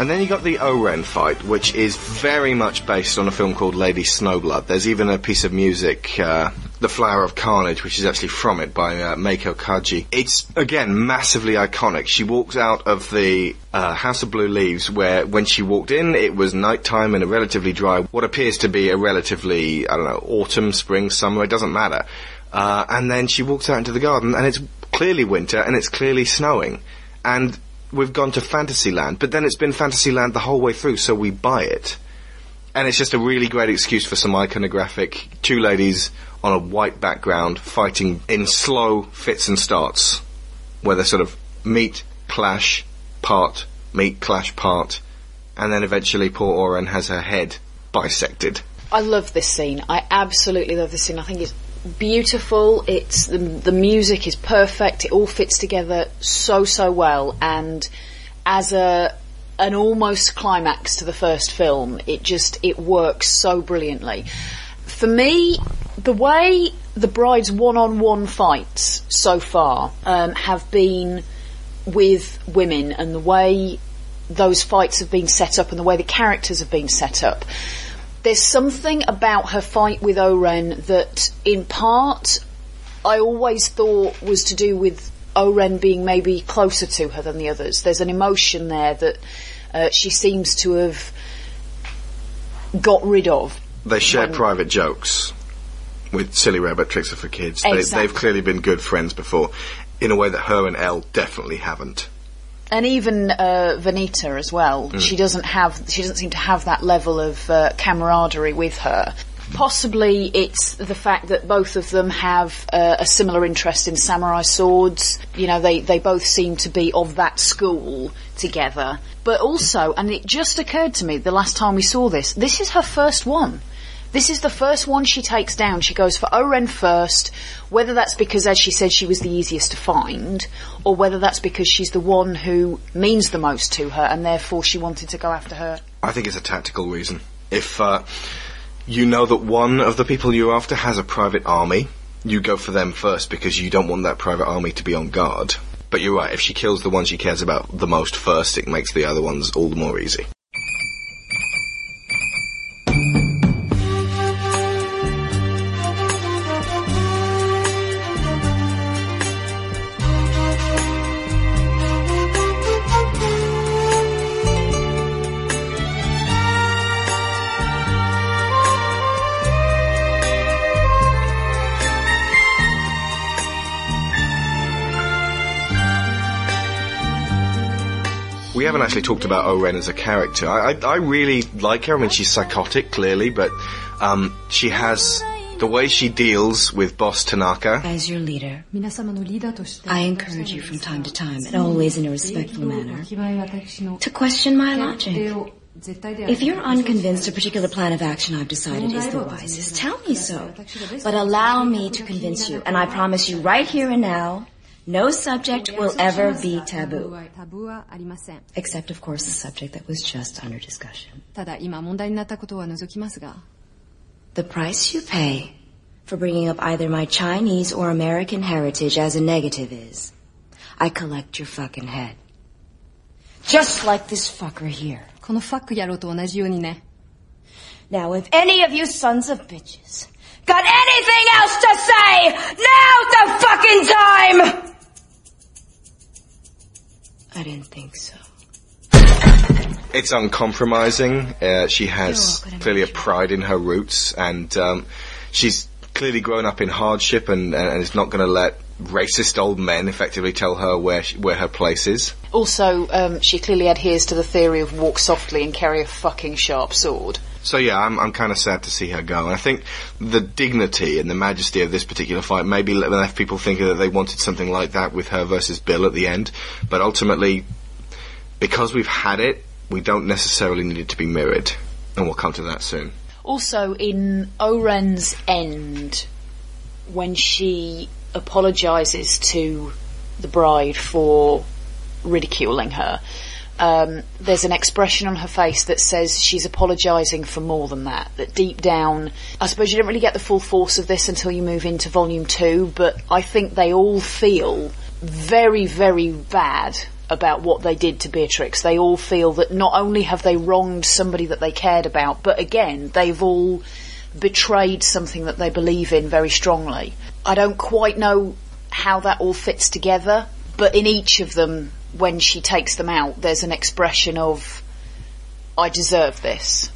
And then you got the O-Ren fight, which is very much based on a film called Lady Snowblood. There's even a piece of music, uh, The Flower of Carnage, which is actually from it by uh, Meiko Kaji. It's, again, massively iconic. She walks out of the uh, House of Blue Leaves where when she walked in, it was nighttime and a relatively dry, what appears to be a relatively, I don't know, autumn, spring, summer, it doesn't matter. Uh, and then she walks out into the garden and it's clearly winter and it's clearly snowing. And we've gone to Fantasyland, but then it's been Fantasyland the whole way through, so we buy it. And it's just a really great excuse for some iconographic two ladies on a white background fighting in slow fits and starts, where they sort of meet, clash, part, meet, clash, part, and then eventually poor O-Ren has her head bisected. I love this scene. I absolutely love this scene. I think it's beautiful. It's the the music is perfect. It all fits together so so well. And as a an almost climax to the first film, it just it works so brilliantly. For me, the way the bride's one-on-one fights so far um, have been with women, and the way those fights have been set up and the way the characters have been set up. There's something about her fight with O-Ren that, in part, I always thought was to do with O-Ren being maybe closer to her than the others. There's an emotion there that uh, she seems to have got rid of. They share private jokes with Silly Rabbit Tricks Are for Kids. They, Exactly. they've clearly been good friends before, in a way that her and Elle definitely haven't. And even uh, Vernita as well. Mm. She doesn't have, she doesn't seem to have that level of uh, camaraderie with her. Possibly it's the fact that both of them have uh, a similar interest in samurai swords. You know, they, they both seem to be of that school together. But also, and it just occurred to me the last time we saw this, this is her first one. This is the first one she takes down. She goes for O-Ren first, whether that's because, as she said, she was the easiest to find, or whether that's because she's the one who means the most to her, and therefore she wanted to go after her. I think it's a tactical reason. If uh, you know that one of the people you're after has a private army, you go for them first because you don't want that private army to be on guard. But you're right, if she kills the one she cares about the most first, it makes the other ones all the more easy. Haven't actually talked about O-Ren as a character. I, I, I really like her. I mean, she's psychotic, clearly, but um, she has the way she deals with Boss Tanaka. As your leader, I encourage you from time to time, and always in a respectful manner, to question my logic. If you're unconvinced a particular plan of action I've decided is the wisest, tell me so. But allow me to convince you, and I promise you right here and now, no subject will ever be taboo. Except, of course, the subject that was just under discussion. ただ今問題になったことは除きますが The price you pay for bringing up either my Chinese or American heritage as a negative is I collect your fucking head. Just like this fucker here. このファック野郎と同じようにね Now, if any of you sons of bitches got anything else to say, now's the fucking time! I didn't think so. It's uncompromising. Uh, she has clearly a pride in her roots, and um, she's clearly grown up in hardship, and, and is not going to let racist old men effectively tell her where she, where her place is. Also, um, she clearly adheres to the theory of walk softly and carry a fucking sharp sword. So yeah, I'm I'm kind of sad to see her go. And I think the dignity and the majesty of this particular fight maybe le- left people thinking that they wanted something like that with her versus Bill at the end. But ultimately, because we've had it, we don't necessarily need it to be mirrored, and we'll come to that soon. Also, in O-Ren's end, when she apologises to the bride for ridiculing her, um, there's an expression on her face that says she's apologising for more than that. That deep down, I suppose you don't really get the full force of this until you move into volume two, but I think they all feel very, very bad about what they did to Beatrix. They all feel that not only have they wronged somebody that they cared about, but again, they've all betrayed something that they believe in very strongly. I don't quite know how that all fits together, but in each of them, when she takes them out, there's an expression of, I deserve this.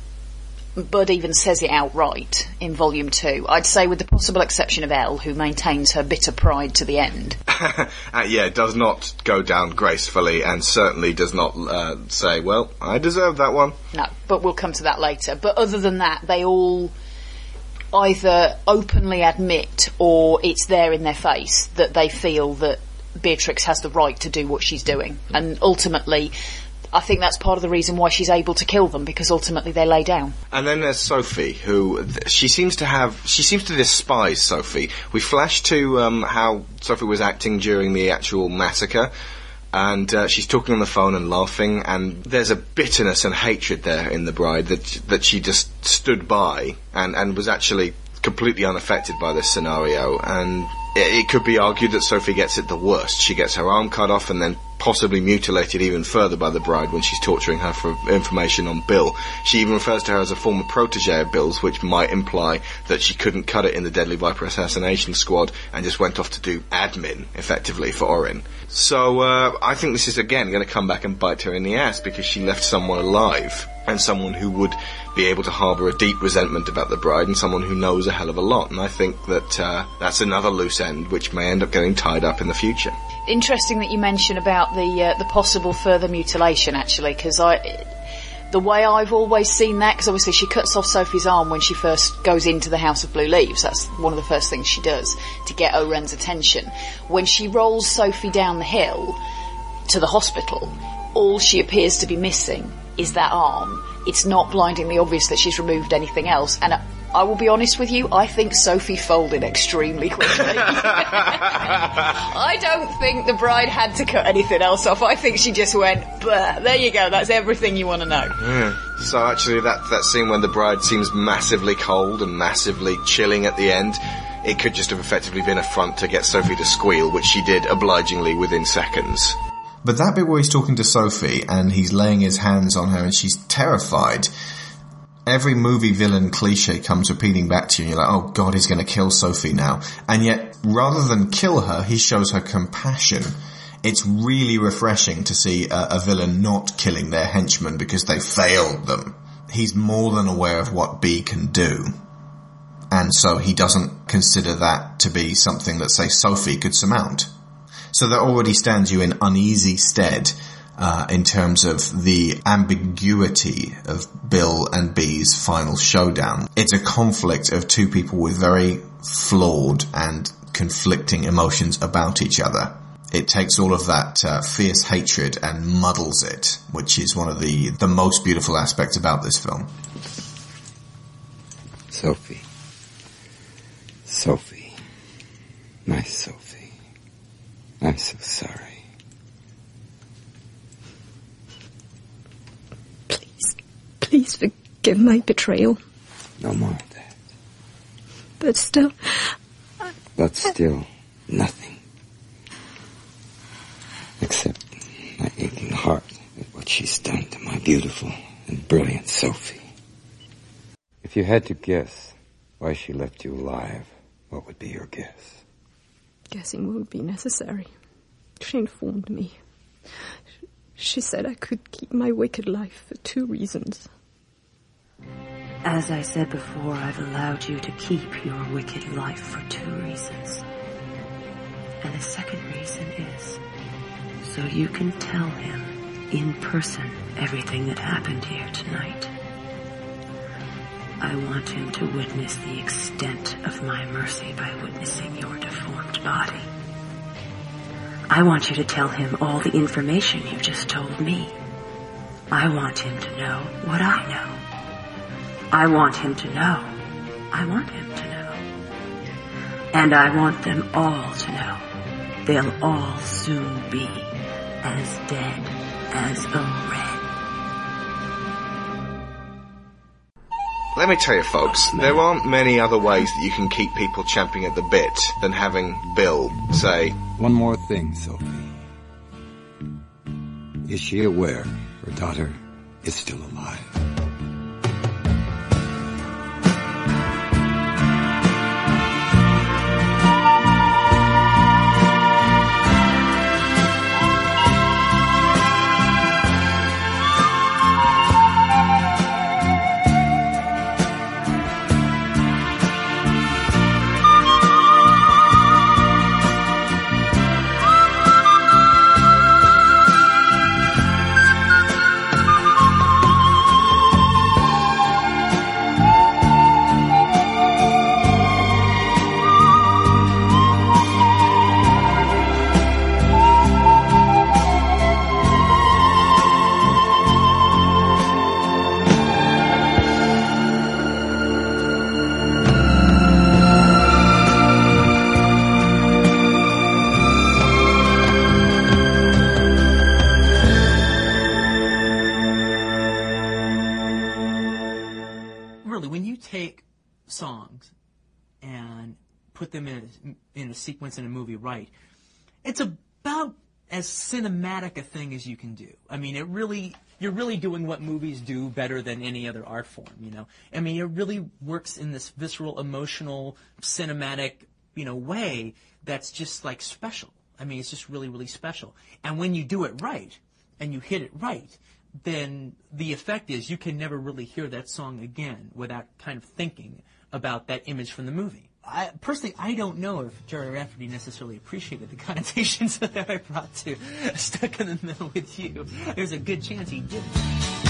Bud even says it outright in volume two. I'd say with the possible exception of Elle, who maintains her bitter pride to the end. [laughs] uh, yeah, does not go down gracefully, and certainly does not uh, say, "Well, I deserve that one." No, but we'll come to that later. But other than that, they all either openly admit or it's there in their face that they feel that Beatrix has the right to do what she's doing. And ultimately, I think that's part of the reason why she's able to kill them because ultimately they lay down. And then there's Sophie, who she seems to have. She seems to despise Sophie. We flash to um, how Sophie was acting during the actual massacre, and uh, she's talking on the phone and laughing. And there's a bitterness and hatred there in the bride that that she just stood by and and was actually completely unaffected by this scenario, and it, could be argued that Sophie gets it the worst. She gets her arm cut off and then possibly mutilated even further by the bride when she's torturing her for information on Bill. She even refers to her as a former protege of Bill's, which might imply that she couldn't cut it in the Deadly Viper assassination squad and just went off to do admin, effectively, for O-Ren. So, uh, I think this is again going to come back and bite her in the ass because she left someone alive and someone who would be able to harbour a deep resentment about the bride and someone who knows a hell of a lot. And I think that uh, that's another loose end which may end up getting tied up in the future. Interesting that you mention about the uh, the possible further mutilation, actually, because I. The way I've always seen that, because obviously she cuts off Sophie's arm when she first goes into the House of Blue Leaves. That's one of the first things she does to get O-Ren's attention. When she rolls Sophie down the hill to the hospital, all she appears to be missing is that arm. It's not blindingly obvious that she's removed anything else. And I, I will be honest with you, I think Sophie folded extremely quickly. [laughs] I don't think the bride had to cut anything else off. I think she just went, "Bah, there you go, that's everything you want to know. Yeah. So actually, that that scene when the bride seems massively cold and massively chilling at the end, it could just have effectively been a front to get Sophie to squeal, which she did obligingly within seconds. But that bit where he's talking to Sophie and he's laying his hands on her and she's terrified. Every movie villain cliche comes repeating back to you and you're like, oh god, he's gonna kill Sophie now. And yet, rather than kill her, he shows her compassion. It's really refreshing to see a, a villain not killing their henchmen because they failed them. He's more than aware of what B can do. And so he doesn't consider that to be something that, say, Sophie could surmount. So that already stands you in uneasy stead uh, in terms of the ambiguity of Bill and B's final showdown. It's a conflict of two people with very flawed and conflicting emotions about each other. It takes all of that uh, fierce hatred and muddles it, which is one of the, the most beautiful aspects about this film. Sophie. Sophie. My Sophie. I'm so sorry. Please, please forgive my betrayal. No more of that. But still, But still, nothing. Except my aching heart at what she's done to my beautiful and brilliant Sophie. If you had to guess why she left you alive, what would be your guess? Guessing won't be necessary. She informed me. She said I could keep my wicked life for two reasons. As I said before, I've allowed you to keep your wicked life for two reasons. And the second reason is so you can tell him in person everything that happened here tonight. I want him to witness the extent of my mercy by witnessing your deformed body. I want you to tell him all the information you just told me. I want him to know what I know. I want him to know. I want him to know. And I want them all to know. They'll all soon be as dead as O-Ren. Let me tell you, folks, there aren't many other ways that you can keep people champing at the bit than having Bill say, One more thing, Sophie. Is she aware her daughter is still alive? In a movie right, it's about as cinematic a thing as you can do. I mean, it really you're really doing what movies do better than any other art form. You know, I mean, it really works in this visceral, emotional, cinematic, you know, way that's just like special. I mean, it's just really, really special. And when you do it right, and you hit it right, then the effect is you can never really hear that song again without kind of thinking about that image from the movie. I, personally, I don't know if Gerry Rafferty necessarily appreciated the connotations [laughs] that I brought to Stuck in the Middle with You. There's a good chance he didn't.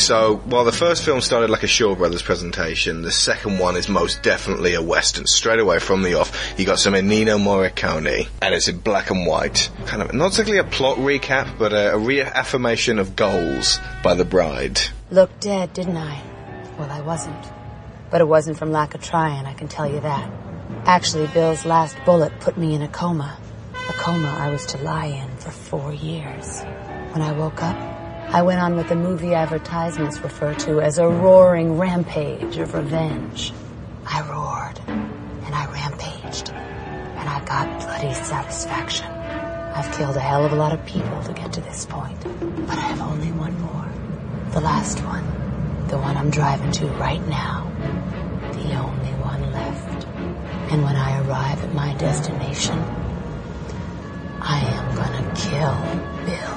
So while the first film started like a Shaw Brothers presentation, the second one is most definitely a western. Straight away from the off, you got some Ennio Morricone, and it's in black and white. Kind of not exactly a plot recap, but a, a reaffirmation of goals by the bride. Looked dead, didn't I? Well, I wasn't. But it wasn't from lack of trying, I can tell you that. Actually, Bill's last bullet put me in a coma. A coma I was to lie in for four years. When I woke up, I went on what the movie advertisements refer to as a roaring rampage of revenge. I roared, and I rampaged, and I got bloody satisfaction. I've killed a hell of a lot of people to get to this point, but I have only one more. The last one. The one I'm driving to right now. The only one left. And when I arrive at my destination, I am gonna kill Bill.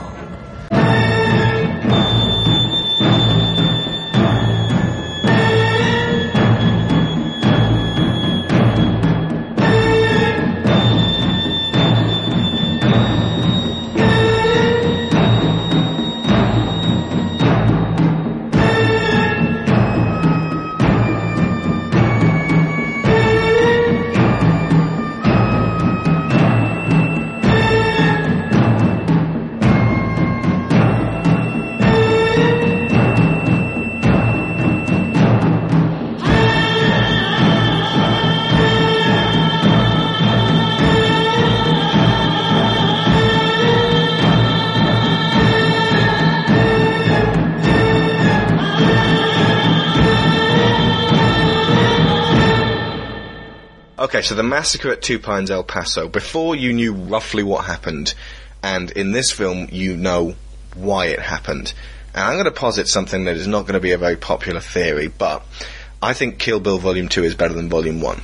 So the massacre at Two Pines El Paso, before you knew roughly what happened, and in this film you know why it happened. And I'm going to posit something that is not going to be a very popular theory, but I think Kill Bill Volume 2 is better than Volume 1.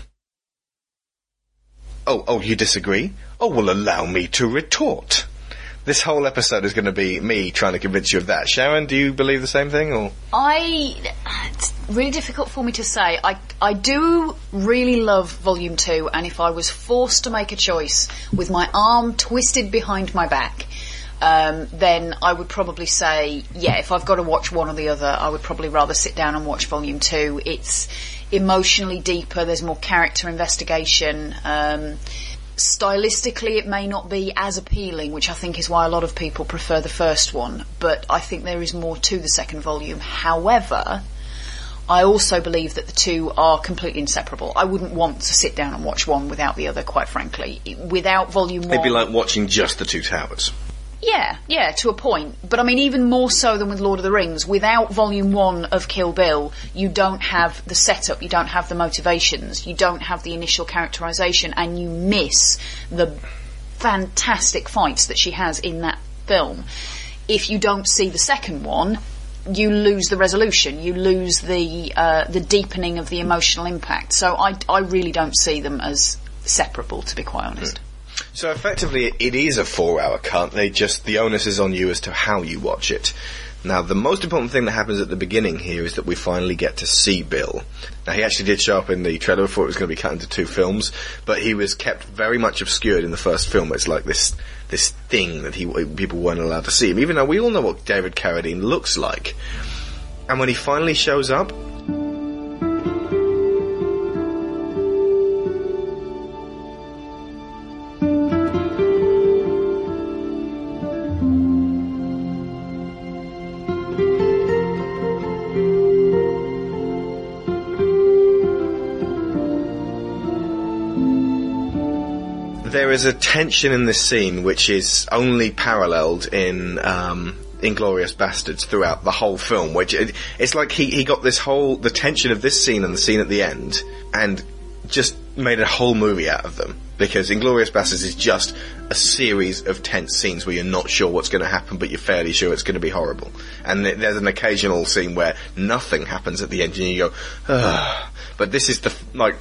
Oh, oh, you disagree? Oh, well, allow me to retort. This whole episode is going to be me trying to convince you of that. Sharon, do you believe the same thing, or? I. Really difficult for me to say. I, I do really love Volume 2, and if I was forced to make a choice with my arm twisted behind my back, um, then I would probably say, yeah, if I've got to watch one or the other, I would probably rather sit down and watch Volume 2. It's emotionally deeper, there's more character investigation. Um, stylistically it may not be as appealing, which I think is why a lot of people prefer the first one, but I think there is more to the second volume. However, I also believe that the two are completely inseparable. I wouldn't want to sit down and watch one without the other, quite frankly. Without volume one. It'd be like watching just the Two Towers. Yeah, yeah, to a point. But I mean, even more so than with Lord of the Rings, without volume one of Kill Bill, you don't have the setup, you don't have the motivations, you don't have the initial characterization, and you miss the fantastic fights that she has in that film. If you don't see the second one, you lose the resolution, you lose the uh, the deepening of the emotional impact. So I, I really don't see them as separable, to be quite honest. So effectively, it is a four-hour cut. They just the onus is on you as to how you watch it. Now, the most important thing that happens at the beginning here is that we finally get to see Bill. Now, he actually did show up in the trailer before it was going to be cut into two films, but he was kept very much obscured in the first film. It's like this this thing that he people weren't allowed to see him, even though we all know what David Carradine looks like. And when he finally shows up, there is a tension in this scene which is only paralleled in um, Inglourious Basterds throughout the whole film. Which it, it's like he, he got this whole the tension of this scene and the scene at the end, and just made a whole movie out of them. Because Inglourious Basterds is just a series of tense scenes where you're not sure what's going to happen, but you're fairly sure it's going to be horrible. And th- there's an occasional scene where nothing happens at the end, and you go, Ugh. but this is the like.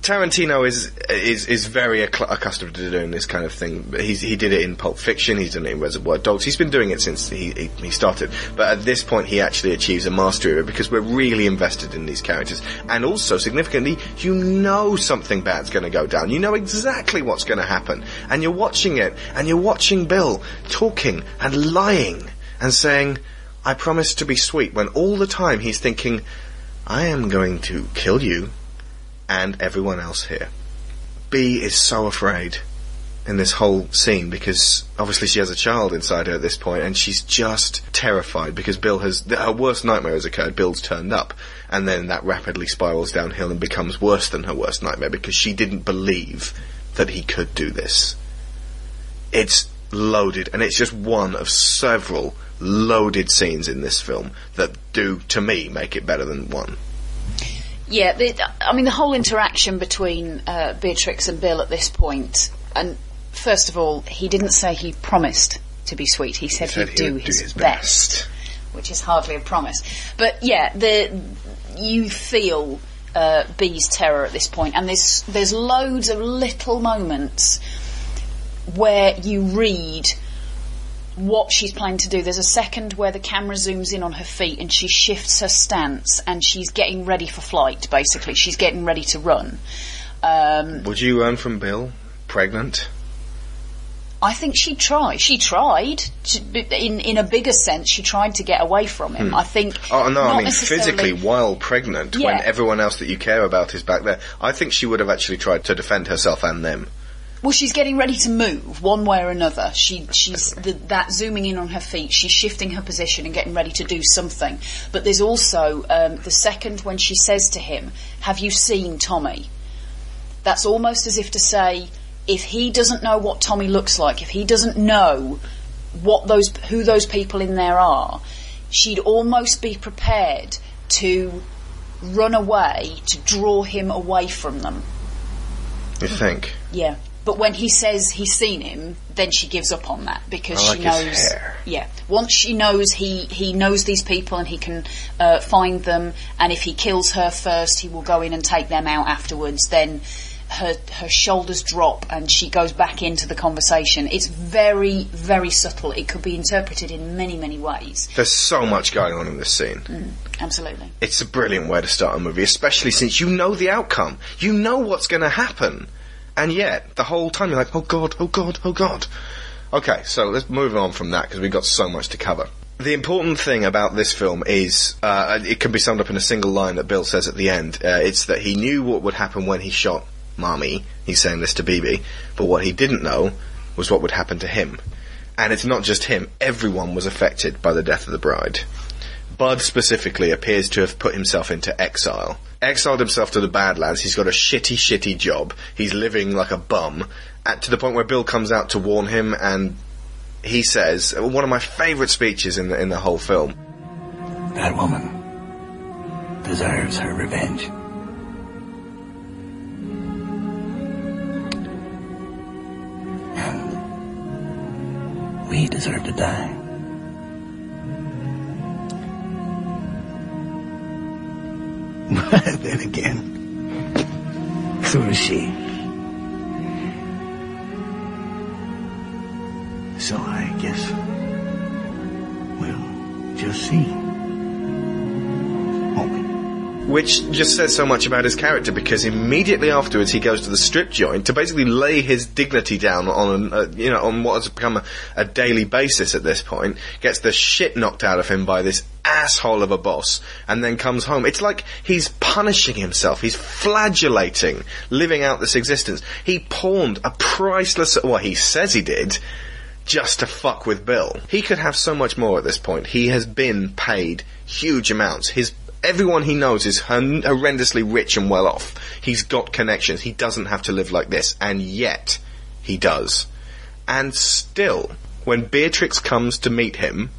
Tarantino is is is very acc- accustomed to doing this kind of thing. He's, he did it in Pulp Fiction. He's done it in Reservoir Dogs. He's been doing it since he, he, he started. But at this point, he actually achieves a mastery of it because we're really invested in these characters, and also significantly, you know something bad's going to go down. You know exactly what's going to happen, and you're watching it, and you're watching Bill talking and lying and saying, "I promise to be sweet," when all the time he's thinking, "I am going to kill you." And everyone else here. B is so afraid in this whole scene because obviously she has a child inside her at this point and she's just terrified because Bill has, her worst nightmare has occurred, Bill's turned up and then that rapidly spirals downhill and becomes worse than her worst nightmare because she didn't believe that he could do this. It's loaded and it's just one of several loaded scenes in this film that do, to me, make it better than one. Yeah, the, I mean the whole interaction between uh, Beatrix and Bill at this point, and first of all, he didn't say he promised to be sweet. He said, He said he'd do, he would do his, his best, which is hardly a promise. But yeah, the you feel uh, B's terror at this point, and there's there's loads of little moments where you read what she's planning to do. There's a second where the camera zooms in on her feet and she shifts her stance and she's getting ready for flight. Basically, she's getting ready to run. Um, Would you run from Bill pregnant? I think she tried. She tried. She, in in a bigger sense, she tried to get away from him. Hmm. I think. Oh no, I mean physically while pregnant, when everyone else that you care about is back there. I think she would have actually tried to defend herself and them. Well, she's getting ready to move one way or another. She she's the, that zooming in on her feet. She's shifting her position and getting ready to do something. But there's also um, the second when she says to him, "Have you seen Tommy?" That's almost as if to say, if he doesn't know what Tommy looks like, if he doesn't know what those who those people in there are, she'd almost be prepared to run away to draw him away from them. You think? Yeah. But when he says he's seen him, then she gives up on that because she like his knows. Yeah. Once she knows he he knows these people and he can uh, find them, and if he kills her first, he will go in and take them out afterwards. Then her her shoulders drop and she goes back into the conversation. It's very very subtle. It could be interpreted in many many ways. There's so much going on in this scene. Mm, absolutely. It's a brilliant way to start a movie, especially since you know the outcome. You know what's going to happen. And yet, the whole time you're like, oh god, oh god, oh god. Okay, so let's move on from that because we've got so much to cover. The important thing about this film is, uh, it can be summed up in a single line that Bill says at the end. Uh, it's that he knew what would happen when he shot Marmy. He's saying this to Bibi. But what he didn't know was what would happen to him. And it's not just him. Everyone was affected by the death of the bride. Bud specifically appears to have put himself into exile. Exiled himself to the Badlands. He's got a shitty, shitty job. He's living like a bum. At, to the point where Bill comes out to warn him, and he says one of my favourite speeches in the in the whole film. That woman deserves her revenge. And we deserve to die. But then again, so does she. So I guess we'll just see. Which just says so much about his character because immediately afterwards he goes to the strip joint to basically lay his dignity down on, uh, you know, on what has become a, a daily basis at this point. Gets the shit knocked out of him by this asshole of a boss, and then comes home. It's like he's punishing himself. He's flagellating, living out this existence. He pawned a priceless. Well, he says he did just to fuck with Bill. He could have so much more at this point. He has been paid huge amounts. His everyone he knows is horrendously rich and well off. He's got connections. He doesn't have to live like this, and yet he does. And still, when Beatrix comes to meet him,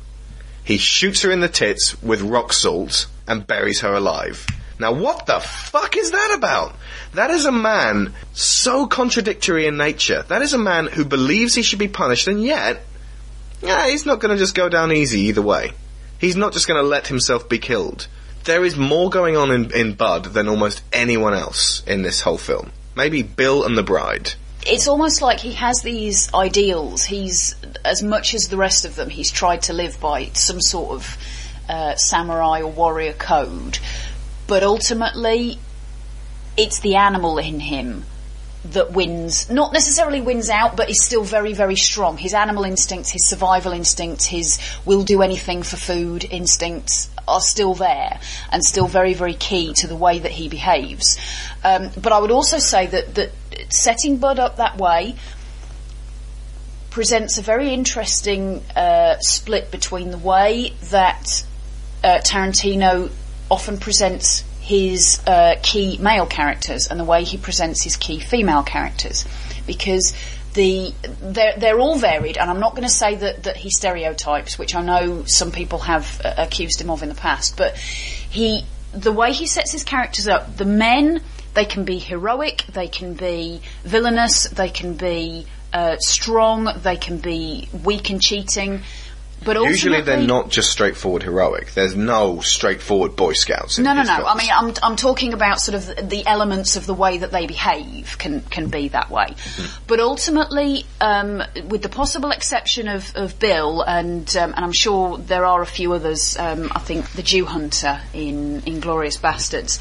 he shoots her in the tits with rock salt and buries her alive. Now, what the fuck is that about? That is a man so contradictory in nature. That is a man who believes he should be punished, and yet, yeah, he's not going to just go down easy either way. He's not just going to let himself be killed. There is more going on in, in Bud than almost anyone else in this whole film. Maybe Bill and the bride. It's almost like he has these ideals. He's, as much as the rest of them, he's tried to live by some sort of uh, samurai or warrior code. But ultimately, it's the animal in him that wins. Not necessarily wins out, but is still very, very strong. His animal instincts, his survival instincts, his will do anything for food instincts are still there and still very, very key to the way that he behaves. Um, but I would also say that, that setting Bud up that way presents a very interesting uh, split between the way that uh, Tarantino often presents his uh, key male characters and the way he presents his key female characters, because the they're, they're all varied, and I'm not going to say that, that he stereotypes, which I know some people have uh, accused him of in the past, but he the way he sets his characters up, the men they can be heroic, they can be villainous, they can be uh, strong, they can be weak and cheating. But Usually they're not just straightforward heroic. There's no straightforward Boy Scouts. In No, no, no. films. I mean, I'm I'm talking about sort of the elements of the way that they behave can can be that way. But ultimately, um, with the possible exception of, of Bill, and um, and I'm sure there are a few others. Um, I think the Jew Hunter in Inglourious Basterds.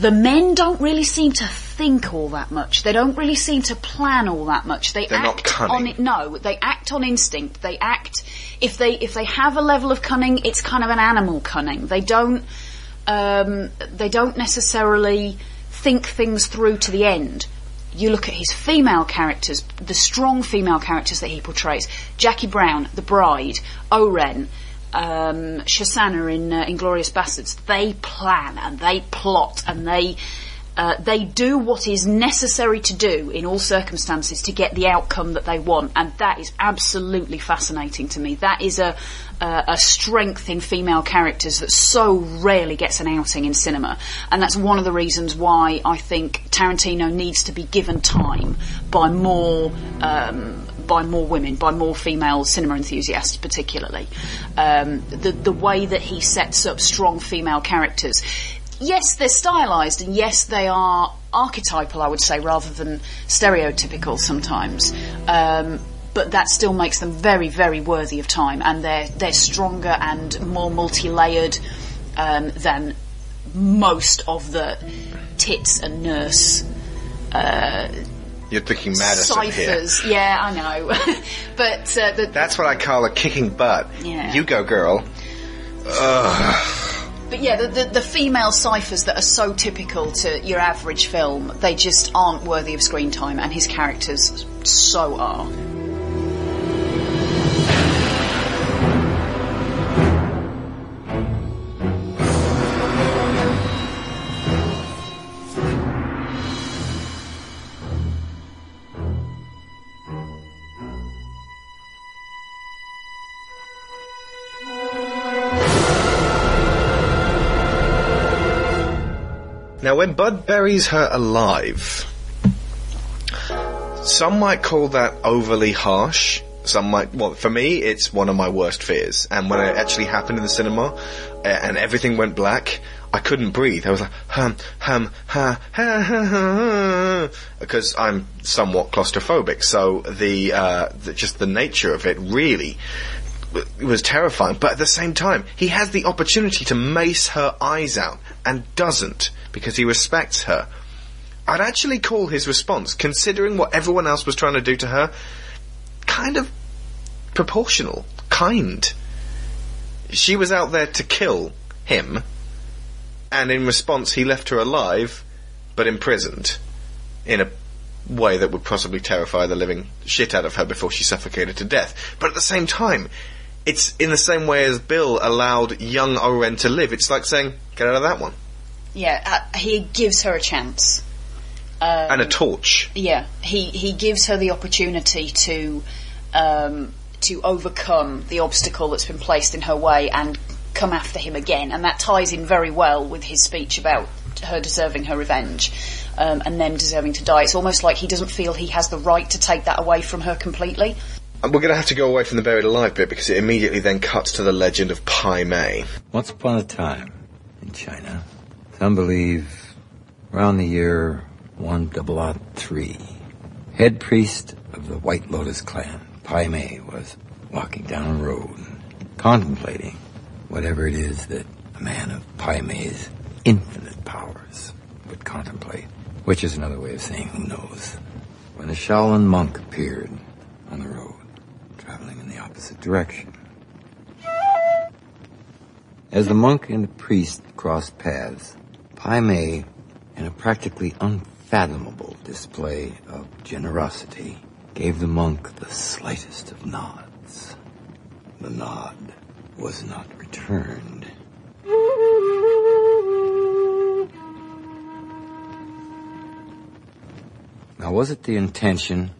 The men don't really seem to think all that much. They don't really seem to plan all that much. They They're act on it. No, they act on instinct. They act if they if they have a level of cunning, it's kind of an animal cunning. They don't um, they don't necessarily think things through to the end. You look at his female characters, the strong female characters that he portrays. Jackie Brown, the bride, O-Ren, um, Shosanna in uh, Inglourious Basterds. They plan and they plot and they uh, they do what is necessary to do in all circumstances to get the outcome that they want, and that is absolutely fascinating to me. That is a uh, a strength in female characters that so rarely gets an outing in cinema, and that's one of the reasons why I think Tarantino needs to be given time by more. Um, by more women, by more female cinema enthusiasts, particularly, um, the the way that he sets up strong female characters yes, they're stylized, and yes, they are archetypal, I would say, rather than stereotypical sometimes. Um, but that still makes them very, very worthy of time, and they're they're stronger and more multi-layered um, than most of the tits and nurse. Uh, You're thinking Madison here. ciphers, yeah, I know, [laughs] but uh, the, That's what I call a kicking butt. Yeah. You go, girl. Ugh. But yeah, the, the, the female ciphers that are so typical to your average film, they just aren't worthy of screen time, and his characters so are. Now, when Bud buries her alive, some might call that overly harsh. Some might, well, for me, it's one of my worst fears. And when it actually happened in the cinema, uh, and everything went black, I couldn't breathe. I was like, hum, hum, ha, ha, ha, ha, because I'm somewhat claustrophobic. So the, uh, the, just the nature of it really was terrifying. But at the same time, he has the opportunity to mace her eyes out and doesn't because he respects her. I'd actually call his response, considering what everyone else was trying to do to her, kind of proportional, kind. She was out there to kill him, and in response, he left her alive, but imprisoned in a way that would possibly terrify the living shit out of her before she suffocated to death. But at the same time, it's in the same way as Bill allowed young O-Ren to live. It's like saying, get out of that one. Yeah, uh, he gives her a chance. Um, and a torch. Yeah, he he gives her the opportunity to um, to overcome the obstacle that's been placed in her way and come after him again, and that ties in very well with his speech about her deserving her revenge um, and them deserving to die. It's almost like he doesn't feel he has the right to take that away from her completely. And we're going to have to go away from the buried alive bit because it immediately then cuts to the legend of Pai Mei. Once upon a time in China, some believe around the year 1003, head priest of the White Lotus clan, Pai Mei, was walking down a road, contemplating whatever it is that a man of Pai Mei's infinite powers would contemplate, which is another way of saying who knows. When a Shaolin monk appeared on the road, opposite direction. As the monk and the priest crossed paths, Pai Mei, in a practically unfathomable display of generosity, gave the monk the slightest of nods. The nod was not returned. Now, was it the intention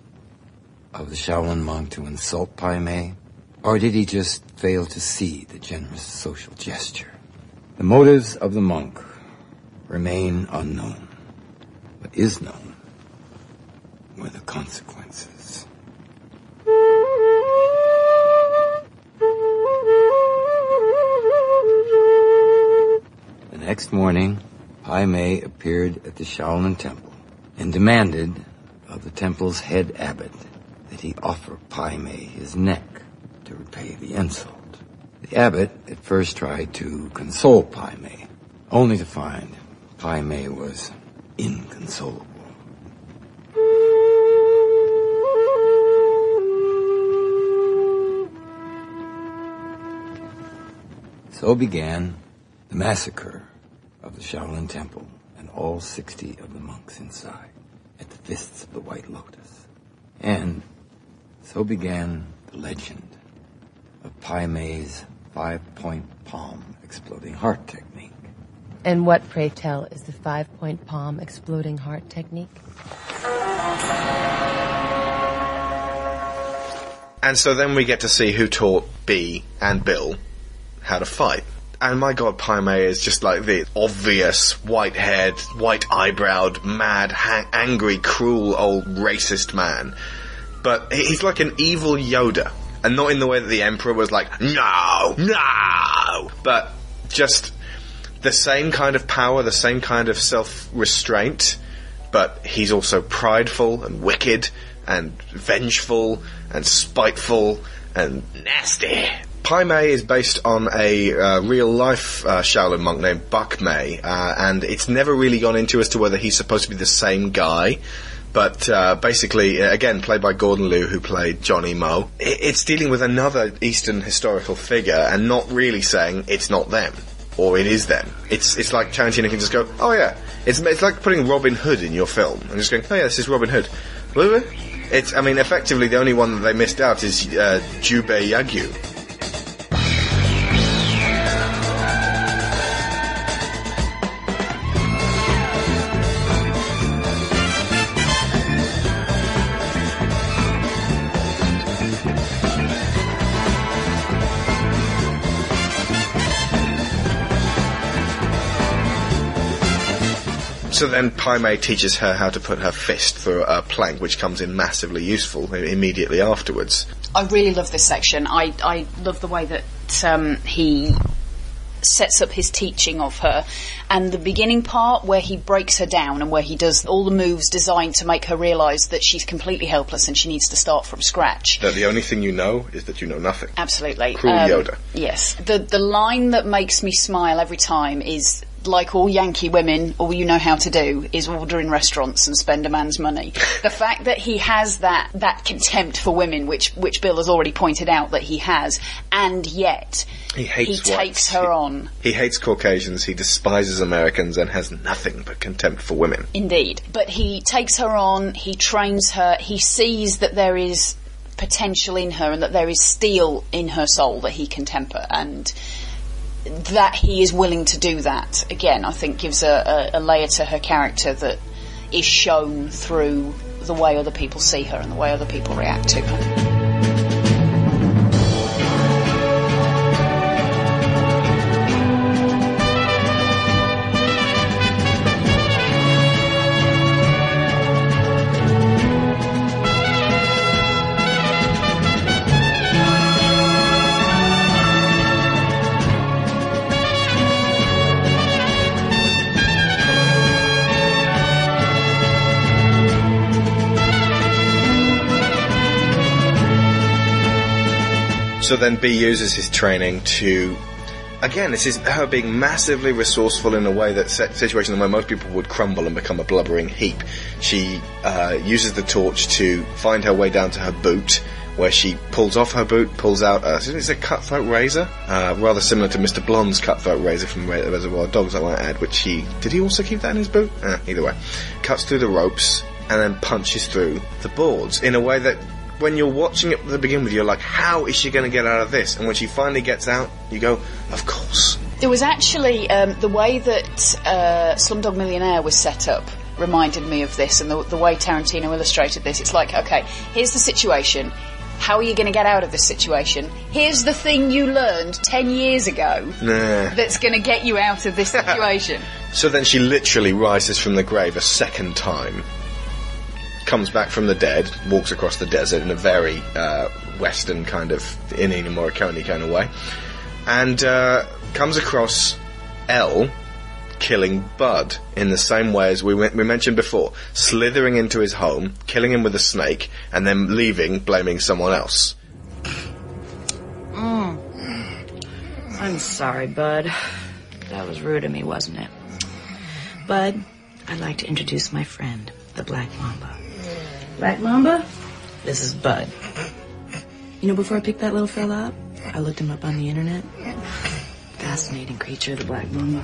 of the Shaolin monk to insult Pai Mei? Or did he just fail to see the generous social gesture? The motives of the monk remain unknown. What is known were the consequences. The next morning, Pai Mei appeared at the Shaolin Temple and demanded of the temple's head abbot that he offer Pai Mei his neck repay the insult. The abbot at first tried to console Pai Mei, only to find Pai Mei was inconsolable. So began the massacre of the Shaolin Temple and all 60 of the monks inside at the fists of the White Lotus. And so began the legend of Pai Mei's five-point palm exploding heart technique. And what, pray tell, is the five-point palm exploding heart technique? And so then we get to see who taught B and Bill how to fight. And my god, Pai Mei is just like the obvious white-haired, white-eyebrowed, mad, ha- angry, cruel old racist man. But he's like an evil Yoda. And not in the way that the Emperor was like, no, no! But just the same kind of power, the same kind of self-restraint, but he's also prideful and wicked and vengeful and spiteful and nasty. Pai Mei is based on a uh, real life uh, Shaolin monk named Bak Mei, uh, and it's never really gone into as to whether he's supposed to be the same guy. But uh, basically, uh, again, played by Gordon Liu, who played Johnny Mo, it's dealing with another Eastern historical figure and not really saying it's not them or it is them. It's it's like Tarantino can just go, oh yeah, it's it's like putting Robin Hood in your film and just going, oh yeah, this is Robin Hood. It's I mean, effectively the only one that they missed out is uh, Jubei Yagyu. So then Pai Mei teaches her how to put her fist through a plank, which comes in massively useful immediately afterwards. I really love this section. I, I love the way that um, he sets up his teaching of her and the beginning part where he breaks her down and where he does all the moves designed to make her realise that she's completely helpless and she needs to start from scratch. That the only thing you know is that you know nothing. Absolutely. Cruel Um, Yoda. Yes. The the line that makes me smile every time is like all Yankee women, all you know how to do is order in restaurants and spend a man's money. [laughs] the fact that he has that that contempt for women, which which Bill has already pointed out that he has, and yet He he takes her on. He hates Caucasians, he despises Americans, and has nothing but contempt for women. Indeed. But he takes her on, he trains her, he sees that there is potential in her and that there is steel in her soul that he can temper and that he is willing to do that again I think gives a, a, a layer to her character that is shown through the way other people see her and the way other people react to her. So then B uses his training to, again, this is her being massively resourceful in a way that set situations where most people would crumble and become a blubbering heap. She uh, uses the torch to find her way down to her boot, where she pulls off her boot, pulls out a, is it a cutthroat razor? Uh, rather similar to Mr. Blonde's cutthroat razor from Reservoir Dogs, I might add, which he, did he also keep that in his boot? Uh, either way. Cuts through the ropes, and then punches through the boards in a way that when you're watching it to begin with, you're like, how is she going to get out of this? And when she finally gets out, you go, of course. There was actually um, the way that uh, Slumdog Millionaire was set up reminded me of this, and the, the way Tarantino illustrated this. It's like, okay, here's the situation. How are you going to get out of this situation? Here's the thing you learned ten years ago Nah. that's going to get you out of this [laughs] situation. So then she literally rises from the grave a second time, comes back from the dead, walks across the desert in a very uh, Western kind of Ennio Morricone kind of way, and uh, comes across Elle, killing Bud in the same way as we, went- we mentioned before, slithering into his home, killing him with a snake, and then leaving, blaming someone else. Mm. I'm sorry, Bud. That was rude of me, wasn't it? Bud, I'd like to introduce my friend, the Black Mamba. Black Mamba? This is Bud. You know, before I picked that little fella up, I looked him up on the internet. Fascinating creature, the Black Mamba.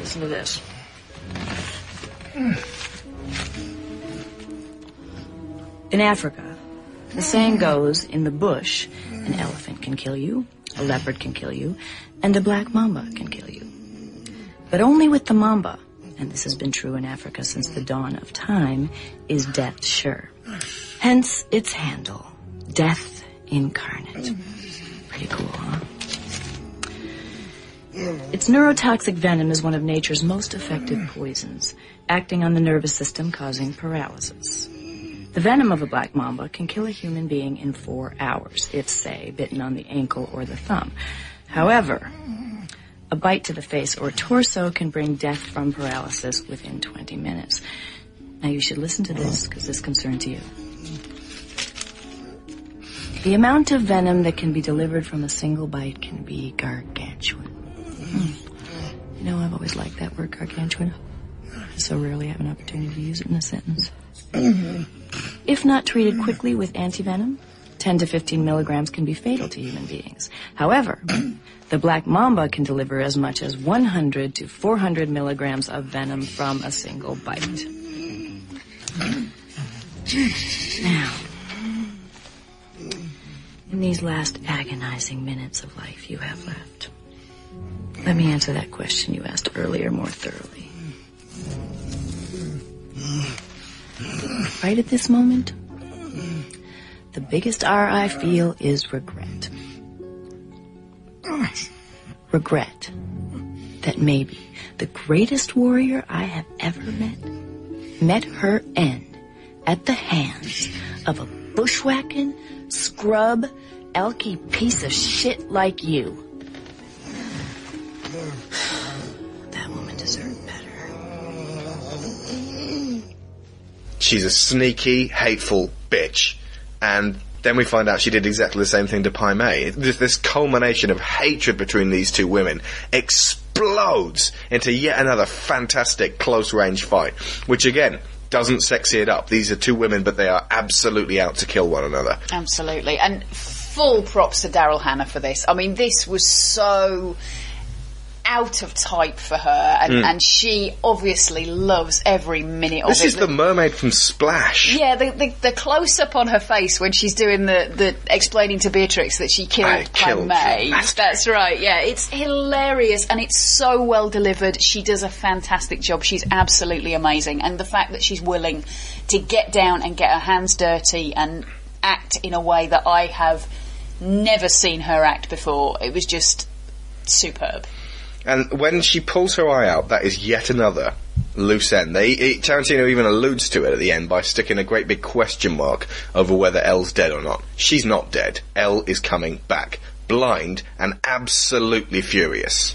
Listen to this. In Africa, the saying goes, in the bush, an elephant can kill you, a leopard can kill you, and a black mamba can kill you. But only with the mamba, and this has been true in Africa since the dawn of time, is death sure. Hence its handle, death incarnate. Pretty cool, huh? Its neurotoxic venom is one of nature's most effective poisons, acting on the nervous system causing paralysis. The venom of a black mamba can kill a human being in four hours, if, say, bitten on the ankle or the thumb. However, a bite to the face or torso can bring death from paralysis within 20 minutes. Now you should listen to this because this concerns you. The amount of venom that can be delivered from a single bite can be gargantuan. Hmm. You know, I've always liked that word gargantuan. I so rarely have an opportunity to use it in a sentence. If not treated quickly with antivenom, 10 to 15 milligrams can be fatal to human beings. However, the black mamba can deliver as much as 100 to 400 milligrams of venom from a single bite. Now, in these last agonizing minutes of life you have left, let me answer that question you asked earlier more thoroughly. Right at this moment, the biggest R I feel is regret. Regret that maybe the greatest warrior I have ever met met her end at the hands of a bushwhacking, scrub, elky piece of shit like you. That woman deserved better. She's a sneaky, hateful bitch. And then we find out she did exactly the same thing to Pai Mei. This, this culmination of hatred between these two women explodes into yet another fantastic close range fight, which again, doesn't sexy it up. These are two women, but they are absolutely out to kill one another. Absolutely. And full props to Daryl Hannah for this. I mean, this was so out of type for her, and, Mm. and she obviously loves every minute of This is the mermaid from Splash. yeah, the, the, the close up on her face when she's doing the, the explaining to Beatrix that she killed I killed May. That's right. Yeah, it's hilarious and it's so well delivered. She does a fantastic job. She's absolutely amazing, and the fact that she's willing to get down and get her hands dirty and act in a way that I have never seen her act before. It was just superb. And when she pulls her eye out, that is yet another loose end. They, it, Tarantino even alludes to it at the end by sticking a great big question mark over whether Elle's dead or not. She's not dead. Elle is coming back. Blind and absolutely furious.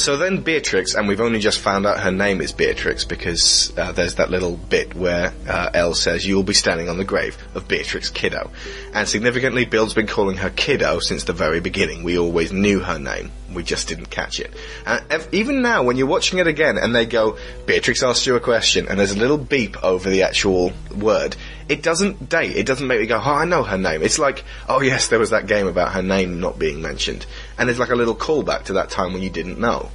So then Beatrix, and we've only just found out her name is Beatrix because uh, there's that little bit where uh, Elle says, you'll be standing on the grave of Beatrix Kiddo. And significantly, Bill's been calling her Kiddo since the very beginning. We always knew her name. We just didn't catch it. And ev- even now, when you're watching it again and they go, Beatrix asked you a question, and there's a little beep over the actual word, it doesn't date. It doesn't make me go, oh, I know her name. It's like, oh yes, there was that game about her name not being mentioned. And there's like a little callback to that time when you didn't know.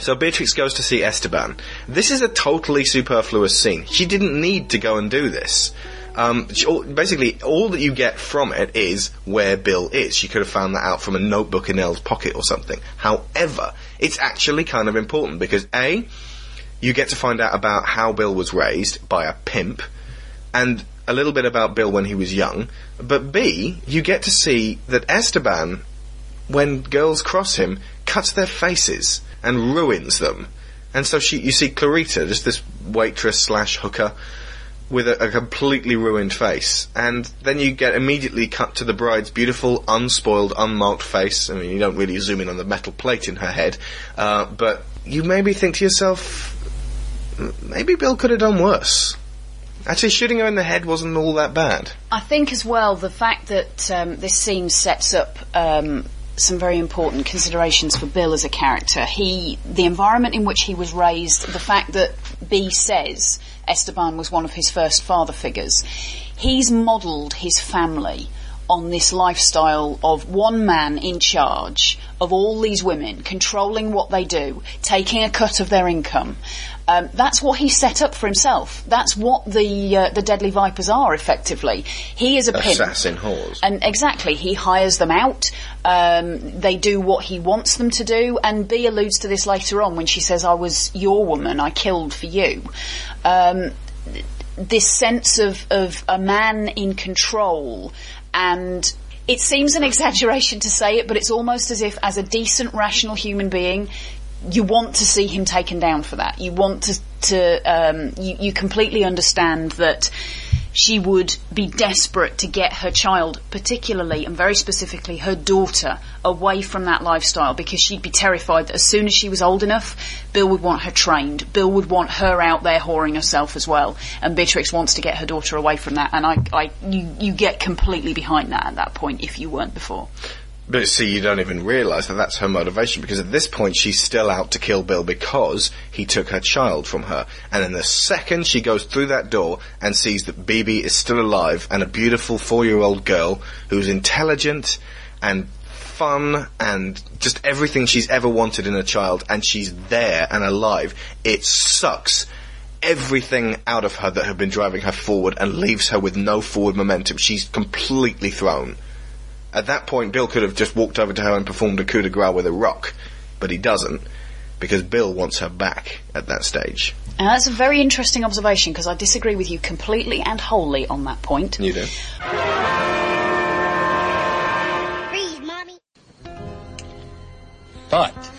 So Beatrix goes to see Esteban. This is a totally superfluous scene. She didn't need to go and do this. Um, basically, all that you get from it is where Bill is. She could have found that out from a notebook in Elle's pocket or something. However, it's actually kind of important because A, you get to find out about how Bill was raised by a pimp, and a little bit about Bill when he was young. But B, you get to see that Esteban, when girls cross him, cuts their faces and ruins them. And so she, you see Clarita, just this waitress slash hooker, with a, a completely ruined face. And then you get immediately cut to the bride's beautiful, unspoiled, unmarked face. I mean, you don't really zoom in on the metal plate in her head, uh, but you maybe think to yourself, maybe Bill could have done worse. Actually, shooting her in the head wasn't all that bad. I think as well the fact that um, this scene sets up um, some very important considerations for Bill as a character. He, the environment in which he was raised, the fact that B says Esteban was one of his first father figures. He's modelled his family on this lifestyle of one man in charge of all these women, controlling what they do, taking a cut of their income. Um, that's what he set up for himself. That's what the uh, the Deadly Vipers are, effectively. He is a pimp. Assassin whores. And exactly, he hires them out. Um, they do what he wants them to do, and B alludes to this later on when she says, "I was your woman. I killed for you." Um, this sense of of a man in control, and it seems an [laughs] exaggeration to say it, but it's almost as if, as a decent, rational human being, you want to see him taken down for that. You want to, to um, you, you completely understand that she would be desperate to get her child, particularly and very specifically her daughter, away from that lifestyle because she'd be terrified that as soon as she was old enough, Bill would want her trained. Bill would want her out there whoring herself as well. And Beatrix wants to get her daughter away from that. And I, I, you, you get completely behind that at that point if you weren't before. But see, you don't even realise that that's her motivation because at this point she's still out to kill Bill because he took her child from her. And in the second she goes through that door and sees that BB is still alive and a beautiful four-year-old girl who's intelligent and fun and just everything she's ever wanted in a child and she's there and alive, it sucks everything out of her that had been driving her forward and leaves her with no forward momentum. She's completely thrown. At that point, Bill could have just walked over to her and performed a coup de grace with a rock, but he doesn't because Bill wants her back at that stage. And that's a very interesting observation because I disagree with you completely and wholly on that point. You do. But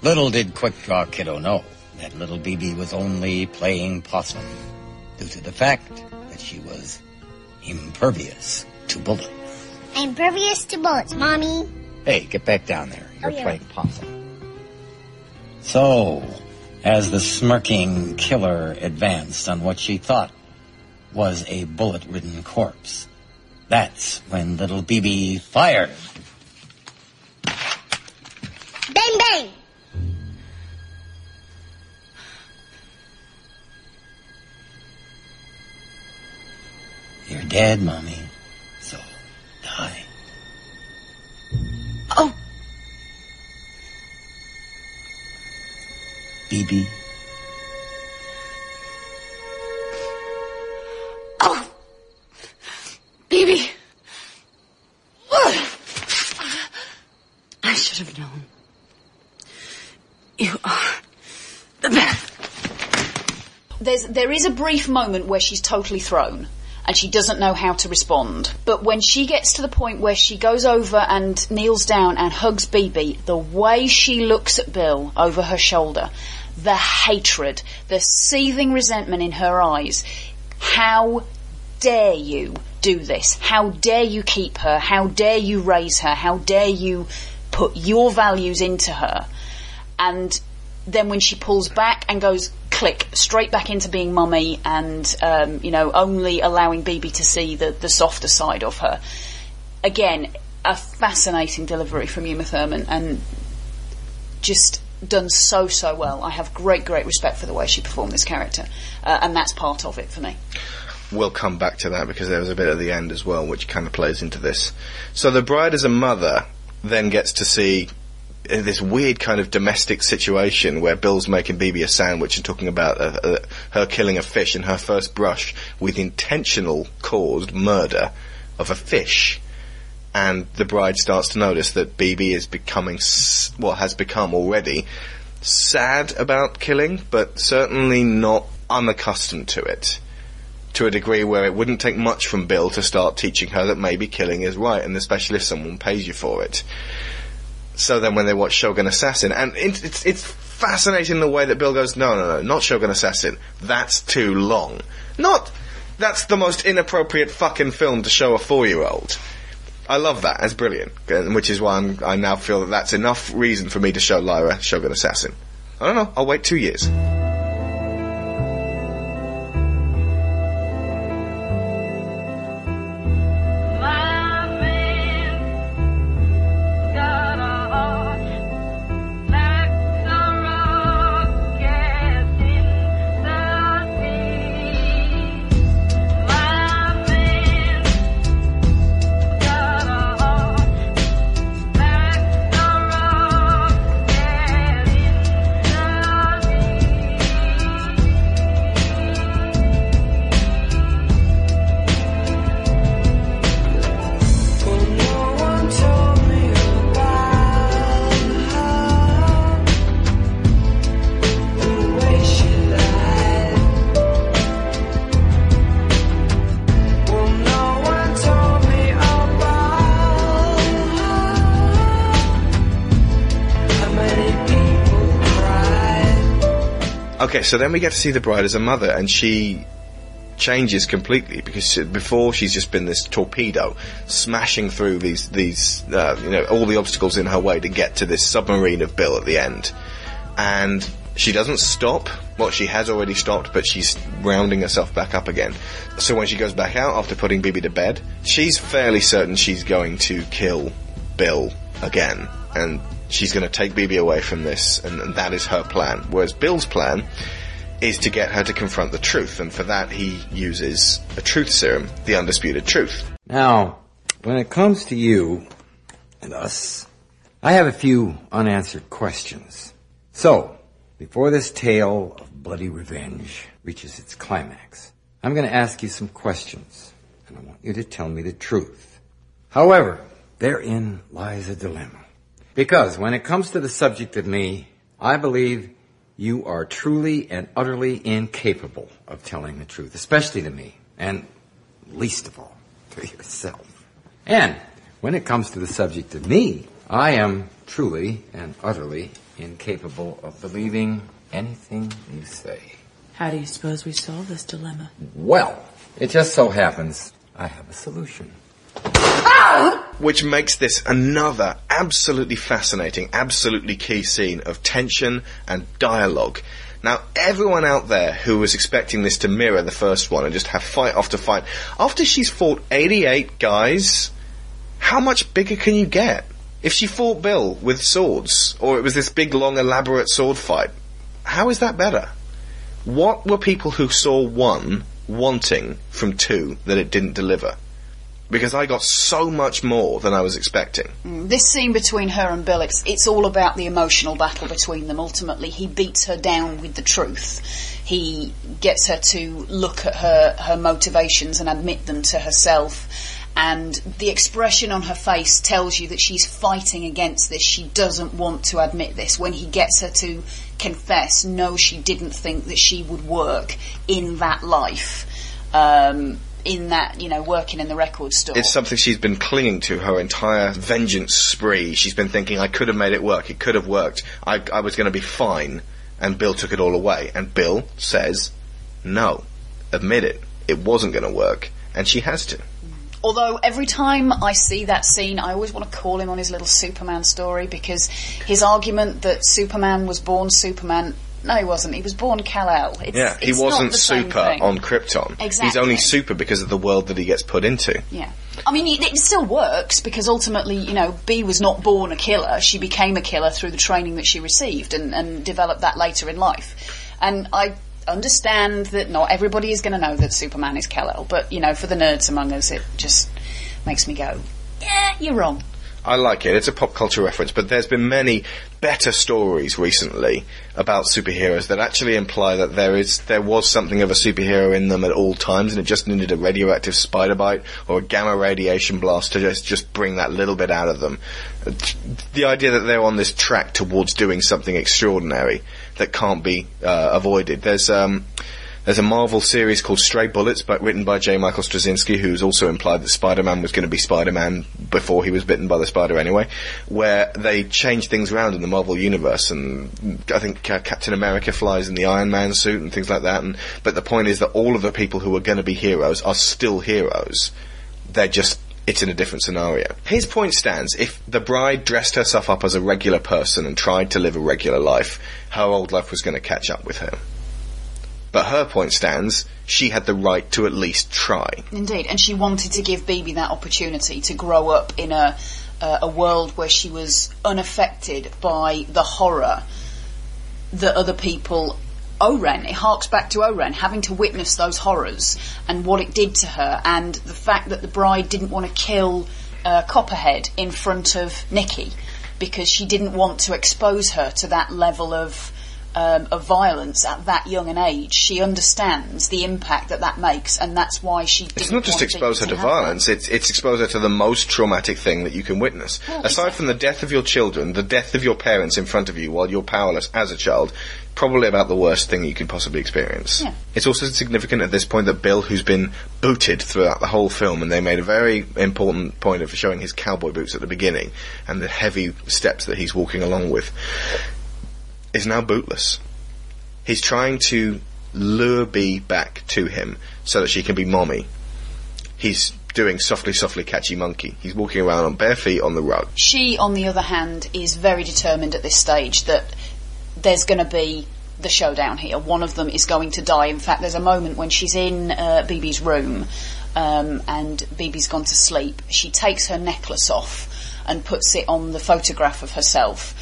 little did Quick Draw Kiddo know that little BB was only playing possum due to the fact that she was impervious to bullets. I'm impervious to bullets, Mommy. Hey, get back down there. You're Oh, yeah. playing possum. So, as the smirking killer advanced on what she thought was a bullet-ridden corpse, that's when little BB fired. Bang, bang. You're dead, Mommy. So, die. Oh! BB. Oh! BB! I should have known. You are the best. There's, there is a brief moment where she's totally thrown and she doesn't know how to respond. But when she gets to the point where she goes over and kneels down and hugs BB, the way she looks at Bill over her shoulder, the hatred, the seething resentment in her eyes, how dare you do this? How dare you keep her? How dare you raise her? How dare you put your values into her? And then when she pulls back and goes click straight back into being mummy and um, you know only allowing BB to see the the softer side of her. Again, a fascinating delivery from Uma Thurman and just done so so well. I have great great respect for the way she performed this character, uh, and that's part of it for me. We'll come back to that because there was a bit at the end as well which kind of plays into this. So the bride as a mother then gets to see this weird kind of domestic situation where Bill's making BB a sandwich and talking about uh, uh, her killing a fish in her first brush with intentional caused murder of a fish. And the bride starts to notice that BB is becoming, s- well, has become already sad about killing, but certainly not unaccustomed to it. To a degree where it wouldn't take much from Bill to start teaching her that maybe killing is right, and especially if someone pays you for it. So then when they watch Shogun Assassin, and it, it's, it's fascinating the way that Bill goes, no, no, no, not Shogun Assassin. That's too long. Not, that's the most inappropriate fucking film to show a four-year-old. I love that. That's brilliant. Which is why I'm, I now feel that that's enough reason for me to show Lyra Shogun Assassin. I don't know. I'll wait two years. Okay, so then we get to see the bride as a mother, and she changes completely because she- before she's just been this torpedo smashing through these these uh, you know all the obstacles in her way to get to this submarine of Bill at the end, and she doesn't stop. Well, she has already stopped, but she's rounding herself back up again. So when she goes back out after putting BB to bed, she's fairly certain she's going to kill Bill again, and she's going to take BB away from this, and, and that is her plan. Whereas Bill's plan is to get her to confront the truth, and for that he uses a truth serum, the undisputed truth. Now, when it comes to you and us, I have a few unanswered questions. So, before this tale of bloody revenge reaches its climax, I'm going to ask you some questions, and I want you to tell me the truth. However, therein lies a dilemma. Because when it comes to the subject of me, I believe you are truly and utterly incapable of telling the truth, especially to me, and least of all, to yourself. And when it comes to the subject of me, I am truly and utterly incapable of believing anything you say. How do you suppose we solve this dilemma? Well, it just so happens I have a solution. Which makes this another absolutely fascinating, absolutely key scene of tension and dialogue. Now, everyone out there who was expecting this to mirror the first one and just have fight after fight, after she's fought 88 guys, how much bigger can you get? If she fought Bill with swords, or it was this big, long, elaborate sword fight, how is that better? What were people who saw one wanting from two that it didn't deliver? Because I got so much more than I was expecting. Mm, This scene between her and Bill, it's, it's all about the emotional battle between them. Ultimately, he beats her down with the truth. He gets her to look at her, her motivations and admit them to herself. And the expression on her face tells you that she's fighting against this. She doesn't want to admit this. When he gets her to confess, no, she didn't think that she would work in that life. Um, in that, you know, working in the record store. It's something she's been clinging to her entire vengeance spree. She's been thinking, I could have made it work. It could have worked. I, I was going to be fine. And Bill took it all away. And Bill says, no. Admit it. It wasn't going to work. And she has to. Although every time I see that scene, I always want to call him on his little Superman story because his argument that Superman was born Superman. No, he wasn't. He was born Kal-El. It's, yeah, he wasn't super on Krypton. Exactly. He's only super because of the world that he gets put into. Yeah. I mean, it, it still works because ultimately, you know, B was not born a killer. She became a killer through the training that she received and, and developed that later in life. And I understand that not everybody is going to know that Superman is Kal-El, but, you know, for the nerds among us, it just makes me go, yeah, you're wrong. I like it. It's a pop culture reference, but there's been many better stories recently about superheroes that actually imply that there is there was something of a superhero in them at all times, and it just needed a radioactive spider bite or a gamma radiation blast to just just bring that little bit out of them. The idea that they're on this track towards doing something extraordinary that can't be uh, avoided. There's um, there's a Marvel series called Stray Bullets, but written by J. Michael Straczynski, who's also implied that Spider-Man was going to be Spider-Man before he was bitten by the spider anyway, where they change things around in the Marvel universe, and I think uh, Captain America flies in the Iron Man suit and things like that. And but the point is that all of the people who are going to be heroes are still heroes. They're just it's in a different scenario. His point stands if the bride dressed herself up as a regular person and tried to live a regular life, her old life was going to catch up with her. But her point stands, she had the right to at least try. Indeed, and she wanted to give BB that opportunity to grow up in a uh, a world where she was unaffected by the horror that other people. O-Ren, it harks back to O-Ren having to witness those horrors and what it did to her, and the fact that the bride didn't want to kill uh, Copperhead in front of Nikki because she didn't want to expose her to that level of um, of violence at that young an age, she understands the impact that that makes, and that's why she. It's not just expose her to violence; it's it's expose her to the most traumatic thing that you can witness. Well, Aside exactly. from the death of your children, the death of your parents in front of you while you're powerless as a child. Probably about the worst thing you can possibly experience. Yeah. It's also significant at this point that Bill, who's been booted throughout the whole film, and they made a very important point of showing his cowboy boots at the beginning and the heavy steps that he's walking along with, is now bootless. He's trying to lure Bee back to him so that she can be mommy. He's doing softly, softly, catchy monkey. He's walking around on bare feet on the rug. She, on the other hand, is very determined at this stage that there's going to be the showdown here. One of them is going to die. In fact, there's a moment when she's in uh, BB's room um, and BB's gone to sleep. She takes her necklace off and puts it on the photograph of herself.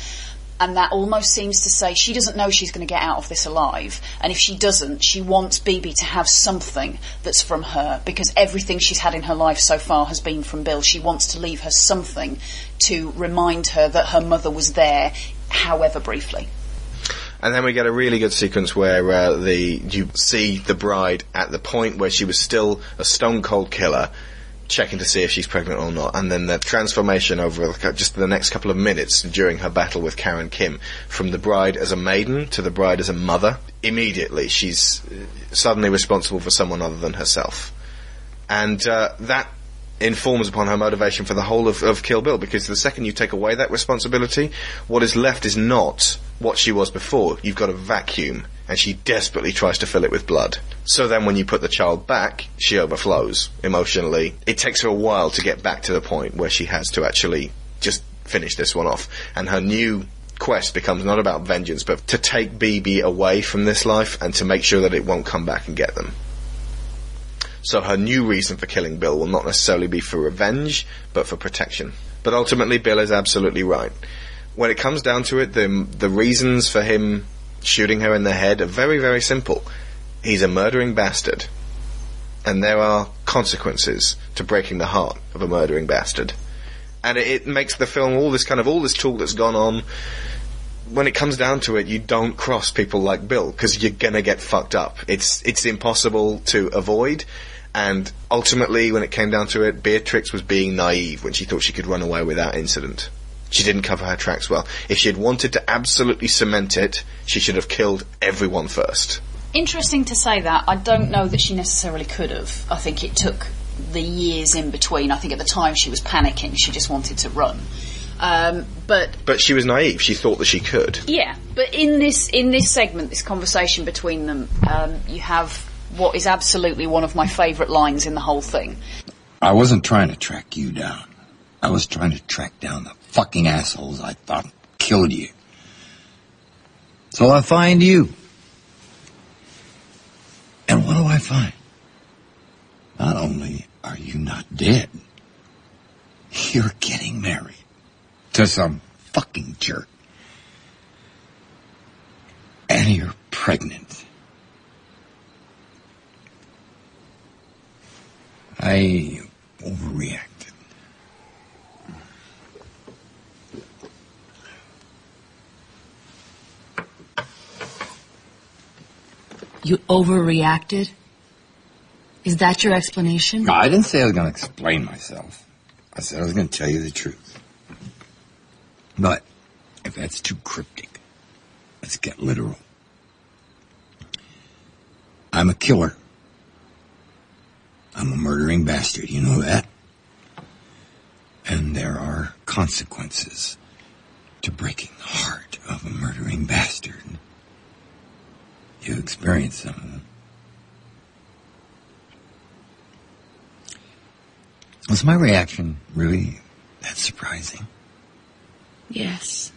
And that almost seems to say she doesn't know she's going to get out of this alive. And if she doesn't, she wants BB to have something that's from her because everything she's had in her life so far has been from Bill. She wants to leave her something to remind her that her mother was there, however briefly. And then we get a really good sequence where uh, the you see the bride at the point where she was still a stone cold killer, checking to see if she's pregnant or not, and then the transformation over just the next couple of minutes during her battle with Karen Kim, from the bride as a maiden to the bride as a mother. Immediately, she's uh, suddenly responsible for someone other than herself, and uh, that informs upon her motivation for the whole of, of Kill Bill because the second you take away that responsibility, what is left is not what she was before. You've got a vacuum and she desperately tries to fill it with blood. So then when you put the child back, she overflows emotionally. It takes her a while to get back to the point where she has to actually just finish this one off. And her new quest becomes not about vengeance, but to take BB away from this life and to make sure that it won't come back and get them. So her new reason for killing Bill will not necessarily be for revenge, but for protection. But ultimately, Bill is absolutely right. When it comes down to it, the the reasons for him shooting her in the head are very, very simple. He's a murdering bastard, and there are consequences to breaking the heart of a murdering bastard. And it, it makes the film all this kind of all this talk that's gone on. When it comes down to it, you don't cross people like Bill because you're gonna get fucked up. It's it's impossible to avoid. And ultimately, when it came down to it, Beatrix was being naive when she thought she could run away without incident. She didn't cover her tracks well. If she had wanted to absolutely cement it, she should have killed everyone first. Interesting to say that. I don't know that she necessarily could have. I think it took the years in between. I think at the time she was panicking. She just wanted to run. Um, but But she was naive. She thought that she could. yeah, but in this in this segment, this conversation between them, um, you have what is absolutely one of my favourite lines in the whole thing. I wasn't trying to track you down. I was trying to track down the fucking assholes I thought killed you. So I find you. And what do I find? Not only are you not dead, you're getting married to some fucking jerk. And you're pregnant. I overreacted. You overreacted? Is that your explanation? No, I didn't say I was going to explain myself. I said I was going to tell you the truth. But if that's too cryptic, let's get literal. I'm a killer. I'm a murdering bastard. You know that? And there are consequences to breaking the heart of a murdering bastard. You experience some of them. Was my reaction really that surprising? Yes.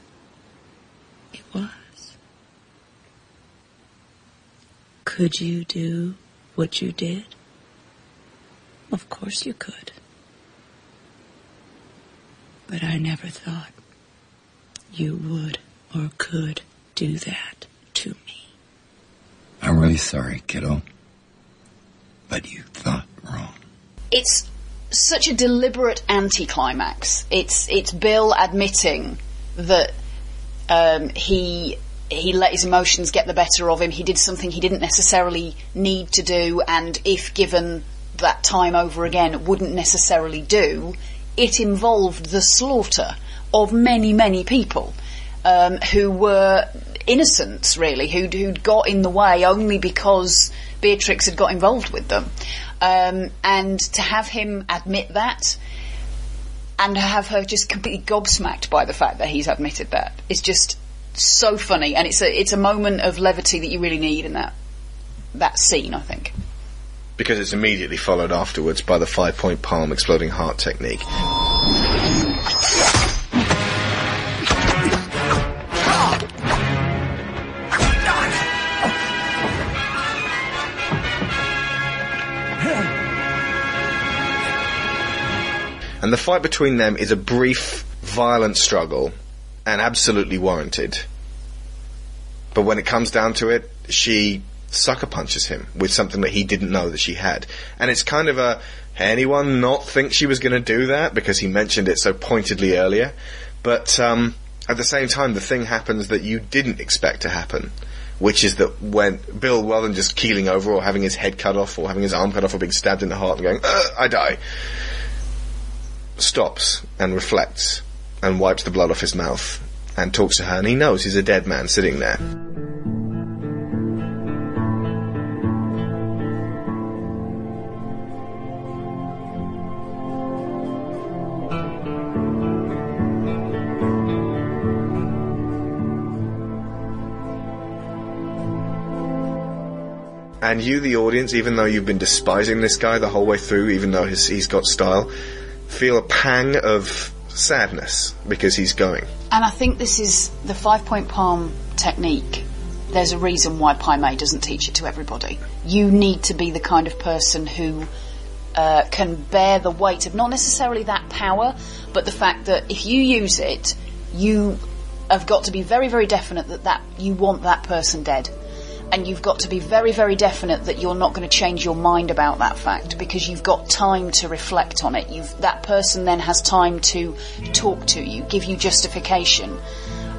It was. Could you do what you did? Of course you could. But I never thought you would or could do that to me. I'm really sorry, kiddo. But you thought wrong. It's such a deliberate anticlimax. It's it's Bill admitting that um, he he let his emotions get the better of him. He did something he didn't necessarily need to do, and if given that time over again, wouldn't necessarily do. It involved the slaughter of many many people um, who were innocents, really, who'd, who'd got in the way only because Beatrix had got involved with them. Um, and to have him admit that and have her just completely gobsmacked by the fact that he's admitted that is just so funny and it's a it's a moment of levity that you really need in that that scene I think because it's immediately followed afterwards by the five point palm exploding heart technique. And the fight between them is a brief, violent struggle and absolutely warranted. But when it comes down to it, she sucker punches him with something that he didn't know that she had. And it's kind of a, anyone not think she was going to do that because he mentioned it so pointedly earlier. But um, at the same time, the thing happens that you didn't expect to happen. Which is that when Bill, rather than just keeling over or having his head cut off or having his arm cut off or being stabbed in the heart and going, I die, stops and reflects and wipes the blood off his mouth and talks to her and he knows he's a dead man sitting there. And you, the audience, even though you've been despising this guy the whole way through, even though his, he's got style, feel a pang of sadness because he's going. and I think this is the five point palm technique there's a reason why Pai Mei doesn't teach it to everybody you need to be the kind of person who uh, can bear the weight of not necessarily that power, but the fact that if you use it, you have got to be very, very definite that, that you want that person dead. And you've got to be very, very definite that you're not going to change your mind about that fact because you've got time to reflect on it. You've, that person then has time to talk to you, give you justification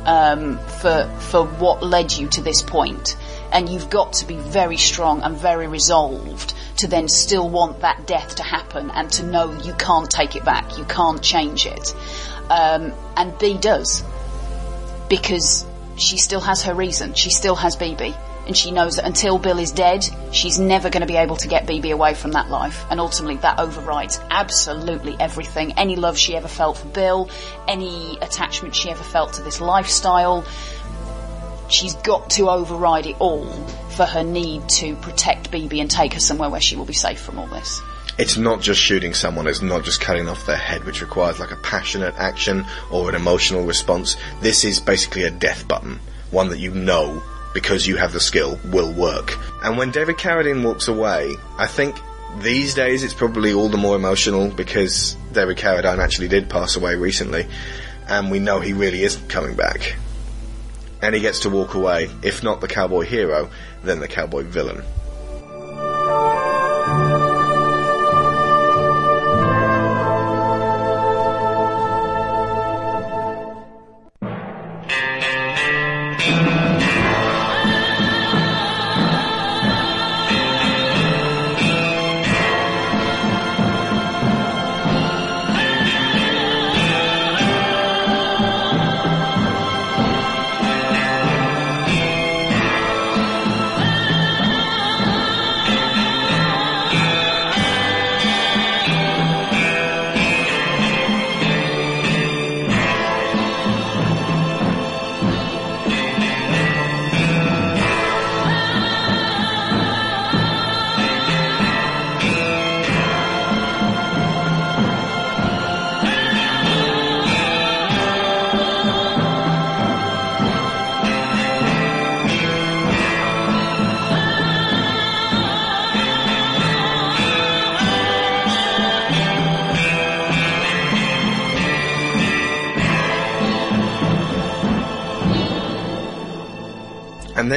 um, for for what led you to this point. And you've got to be very strong and very resolved to then still want that death to happen and to know you can't take it back, you can't change it. Um, and B does because she still has her reason. She still has BB. And she knows that until Bill is dead, she's never going to be able to get BB away from that life. And ultimately, that overrides absolutely everything. Any love she ever felt for Bill, any attachment she ever felt to this lifestyle. She's got to override it all for her need to protect BB and take her somewhere where she will be safe from all this. It's not just shooting someone, it's not just cutting off their head, which requires like a passionate action or an emotional response. This is basically a death button. One that you know, because you have the skill, will work. And when David Carradine walks away, I think these days it's probably all the more emotional because David Carradine actually did pass away recently, and we know he really isn't coming back. And he gets to walk away, if not the cowboy hero, then the cowboy villain.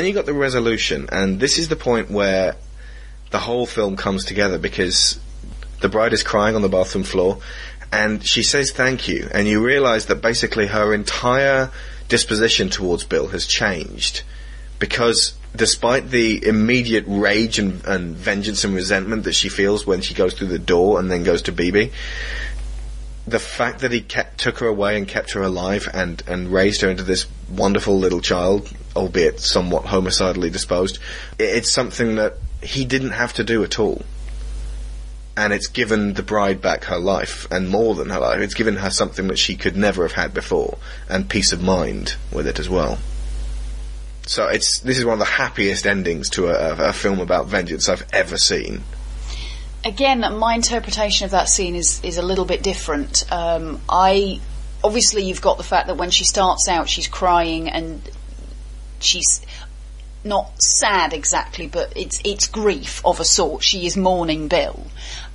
You got the resolution, and this is the point where the whole film comes together because the bride is crying on the bathroom floor, and she says thank you, and you realise that basically her entire disposition towards Bill has changed because despite the immediate rage and, and vengeance and resentment that she feels when she goes through the door and then goes to BB, the fact that he kept, took her away and kept her alive and, and raised her into this wonderful little child, albeit somewhat homicidally disposed, it's something that he didn't have to do at all. And it's given the bride back her life, and more than her life. It's given her something that she could never have had before, and peace of mind with it as well. So it's this is one of the happiest endings to a, a, film about vengeance I've ever seen. again, my interpretation of that scene is is a little bit different. Um, I obviously you've got the fact that when she starts out, she's crying and she's not sad exactly, but it's it's grief of a sort. She is mourning Bill,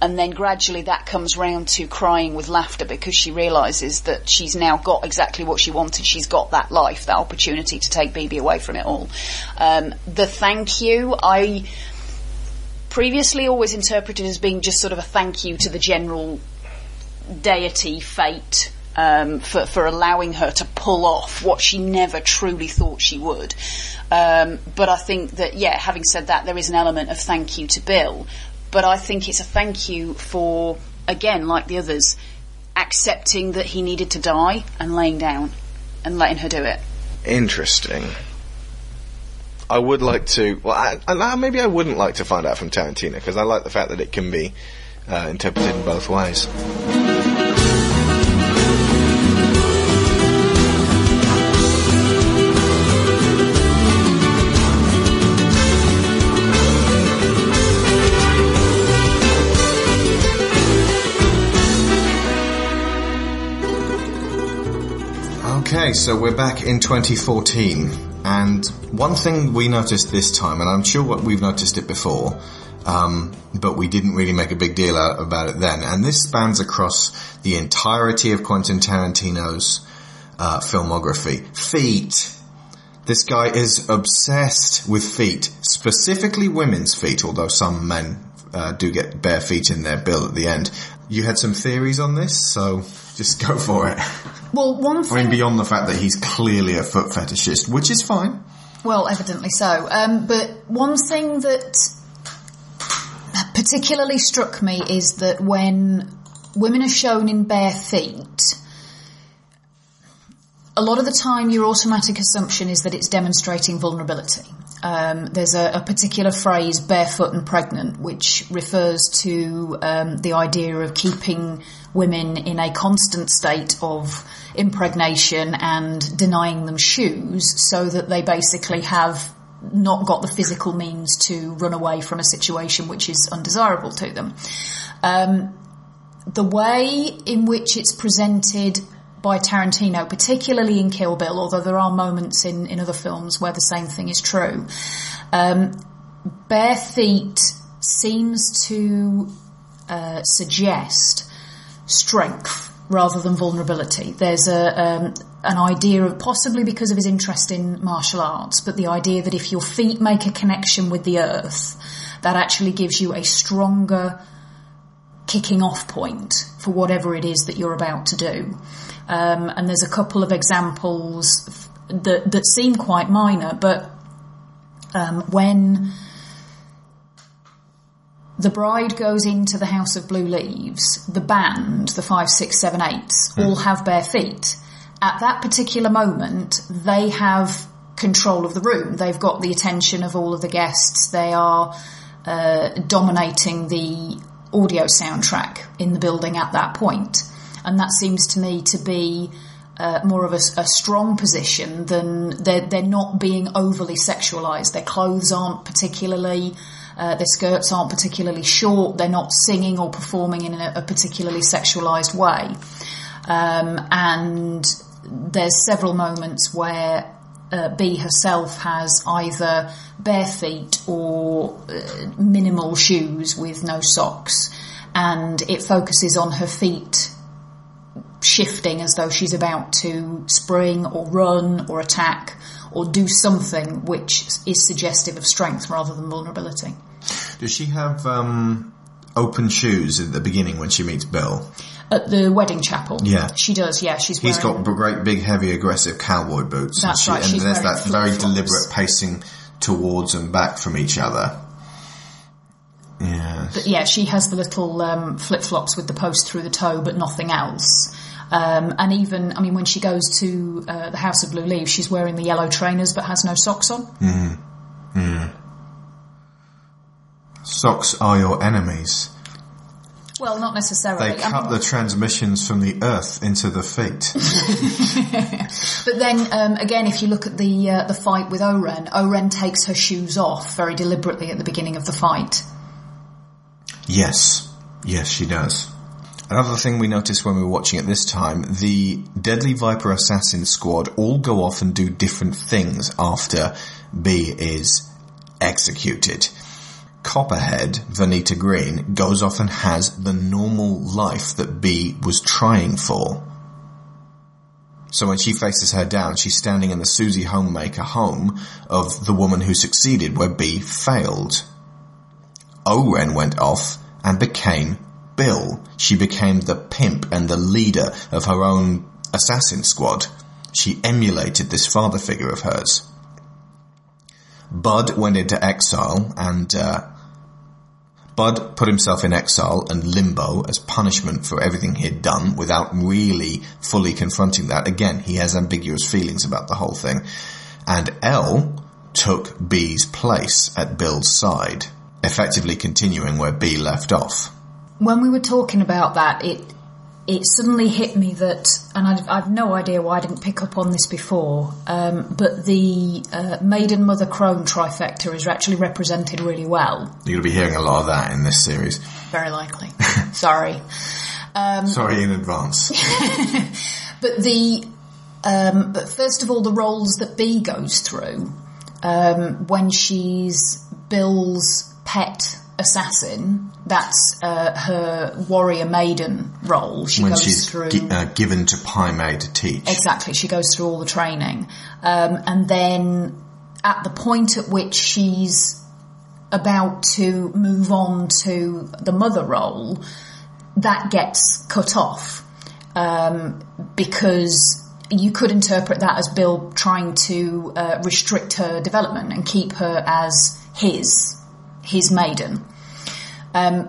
and then gradually that comes round to crying with laughter because she realizes that she's now got exactly what she wanted. She's got that life, that opportunity to take BB away from it all. Um, the thank you, I previously always interpreted as being just sort of a thank you to the general deity, fate, um, for, for allowing her to pull off what she never truly thought she would. Um, but I think that, yeah, having said that, there is an element of thank you to Bill. But I think it's a thank you for, again, like the others, accepting that he needed to die and laying down and letting her do it. Interesting. I would like to. Well, I, I, maybe I wouldn't like to find out from Tarantino because I like the fact that it can be uh, interpreted in both ways. So we're back in 2014, and one thing we noticed this time, and I'm sure what we've noticed it before, um, but we didn't really make a big deal out about it then, and this spans across the entirety of Quentin Tarantino's uh, filmography. Feet. This guy is obsessed with feet, specifically women's feet, although some men uh, do get bare feet in their bill at the end. You had some theories on this, so just go for it. Well, one I mean, beyond the fact that he's clearly a foot fetishist, which is fine. Well, evidently so. Um, but one thing that particularly struck me is that when women are shown in bare feet, a lot of the time your automatic assumption is that it's demonstrating vulnerability. Um, there's a, a particular phrase, barefoot and pregnant, which refers to um, the idea of keeping women in a constant state of impregnation and denying them shoes so that they basically have not got the physical means to run away from a situation which is undesirable to them. Um, the way in which it's presented by Tarantino, particularly in Kill Bill, although there are moments in, in other films where the same thing is true, um, bare feet seems to uh, suggest strength rather than vulnerability. There's a um, an idea of possibly because of his interest in martial arts, but the idea that if your feet make a connection with the earth, that actually gives you a stronger kicking off point for whatever it is that you're about to do. Um, and there's a couple of examples that that seem quite minor, but um, when the bride goes into the House of Blue Leaves, the band, the five, six, seven, eights, all have bare feet. At that particular moment, they have control of the room. They've got the attention of all of the guests. They are uh, dominating the audio soundtrack in the building at that point. And that seems to me to be uh, more of a, a strong position than they're, they're not being overly sexualized. Their clothes aren't particularly, uh, their skirts aren't particularly short. They're not singing or performing in a, a particularly sexualized way. Um, and there's several moments where uh, B herself has either bare feet or uh, minimal shoes with no socks, and it focuses on her feet shifting as though she's about to spring or run or attack or do something which is suggestive of strength rather than vulnerability. Does she have um, open shoes at the beginning when she meets Bill? At the wedding chapel. Yeah. She does, yeah. She's He's wearing, got great big heavy aggressive cowboy boots. That's and right, And she's there's that very flip-flops. deliberate pacing towards and back from each other. Yeah. But yeah, she has the little um, flip flops with the post through the toe, but nothing else. Um, and even, I mean, when she goes to uh, the House of Blue Leaves, she's wearing the yellow trainers but has no socks on. Mm. Mm. Socks are your enemies. Well, not necessarily. They I cut mean- the transmissions from the earth into the feet. [laughs] But then um, again, if you look at the uh, the fight with O-Ren, O-Ren takes her shoes off very deliberately at the beginning of the fight. Yes. Yes, she does. Another thing we noticed when we were watching it this time, the Deadly Viper Assassin squad all go off and do different things after B is executed. Copperhead, Vernita Green, goes off and has the normal life that B was trying for. So when she faces her down, she's standing in the Susie Homemaker home of the woman who succeeded where B failed. O-Ren went off and became Bill. She became the pimp and the leader of her own assassin squad. She emulated this father figure of hers. Bud went into exile and, uh, Bud put himself in exile and limbo as punishment for everything he'd done without really fully confronting that. Again, he has ambiguous feelings about the whole thing. And Elle took B's place at Bill's side, effectively continuing where B left off. When we were talking about that, it it suddenly hit me that, and I've, I've no idea why I didn't pick up on this before, um, but the uh, maiden mother crone trifecta is actually represented really well. You're going to be hearing a lot of that in this series. Very likely. [laughs] Sorry. Um, Sorry in advance. [laughs] but the um, but first of all, the roles that B goes through um, when she's Bill's pet assassin. That's uh, her warrior maiden role. She when goes she's through gi- uh, given to Pai Mei to teach. exactly. She goes through all the training, um, and then at the point at which she's about to move on to the mother role, that gets cut off um, because you could interpret that as Bill trying to uh, restrict her development and keep her as his his maiden. Um,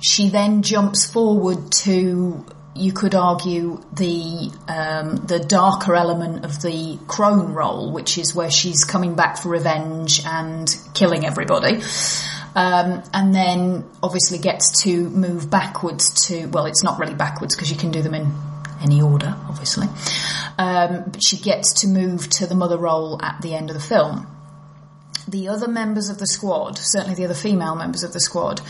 she then jumps forward to, you could argue, the um, the darker element of the crone role, which is where she's coming back for revenge and killing everybody. Um, and then obviously gets to move backwards to, well, it's not really backwards because you can do them in any order, obviously. Um, but she gets to move to the mother role at the end of the film the other members of the squad, certainly the other female members of the squad,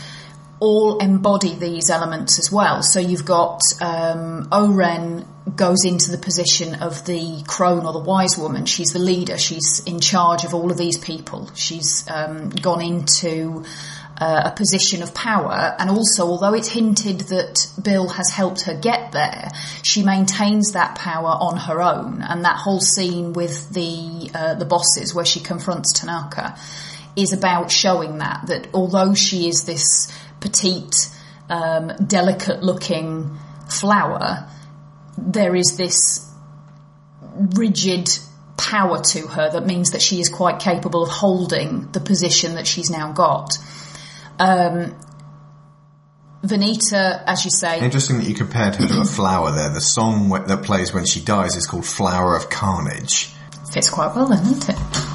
all embody these elements as well. So you've got um, O-Ren goes into the position of the crone or the wise woman. She's the leader. She's in charge of all of these people. She's um, gone into uh, a position of power, and also, although it's hinted that Bill has helped her get there, she maintains that power on her own. And that whole scene with the uh, the bosses, where she confronts Tanaka, is about showing that that although she is this petite, um, delicate-looking flower, there is this rigid power to her that means that she is quite capable of holding the position that she's now got. Um, Vernita, as you say, Interesting that you compared her to a flower there. The song that plays when she dies is called Flower of Carnage. fits quite well then, doesn't it?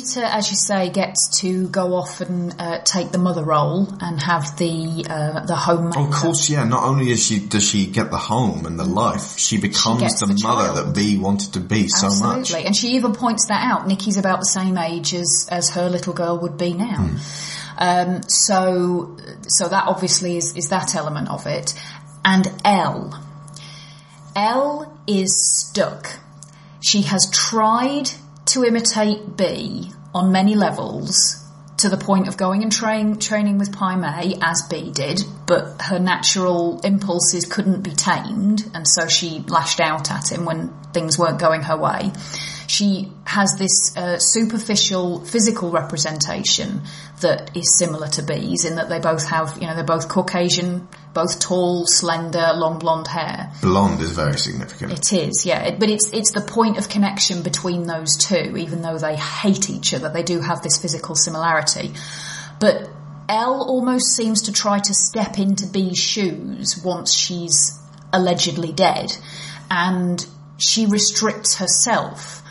Vernita, as you say, gets to go off and uh, take the mother role and have the uh, the home. Of course, yeah. Not only is she does she get the home and the life, she becomes gets the, the mother child. that B wanted to be so Absolutely. much. And she even points that out. Nikki's about the same age as, as her little girl would be now. Um, so, so that obviously is, is that element of it. And Elle. Elle is stuck. She has tried to imitate B on many levels to the point of going and train, training with Pai Mei, as B did, but her natural impulses couldn't be tamed, and so she lashed out at him when things weren't going her way. She has this uh, superficial physical representation that is similar to B's in that they both have, you know, they're both Caucasian, both tall, slender, long blonde hair. Blonde is very significant. It is, yeah. It, but it's it's the point of connection between those two, even though they hate each other. They do have this physical similarity. But Elle almost seems to try to step into B's shoes once she's allegedly dead, and she restricts herself.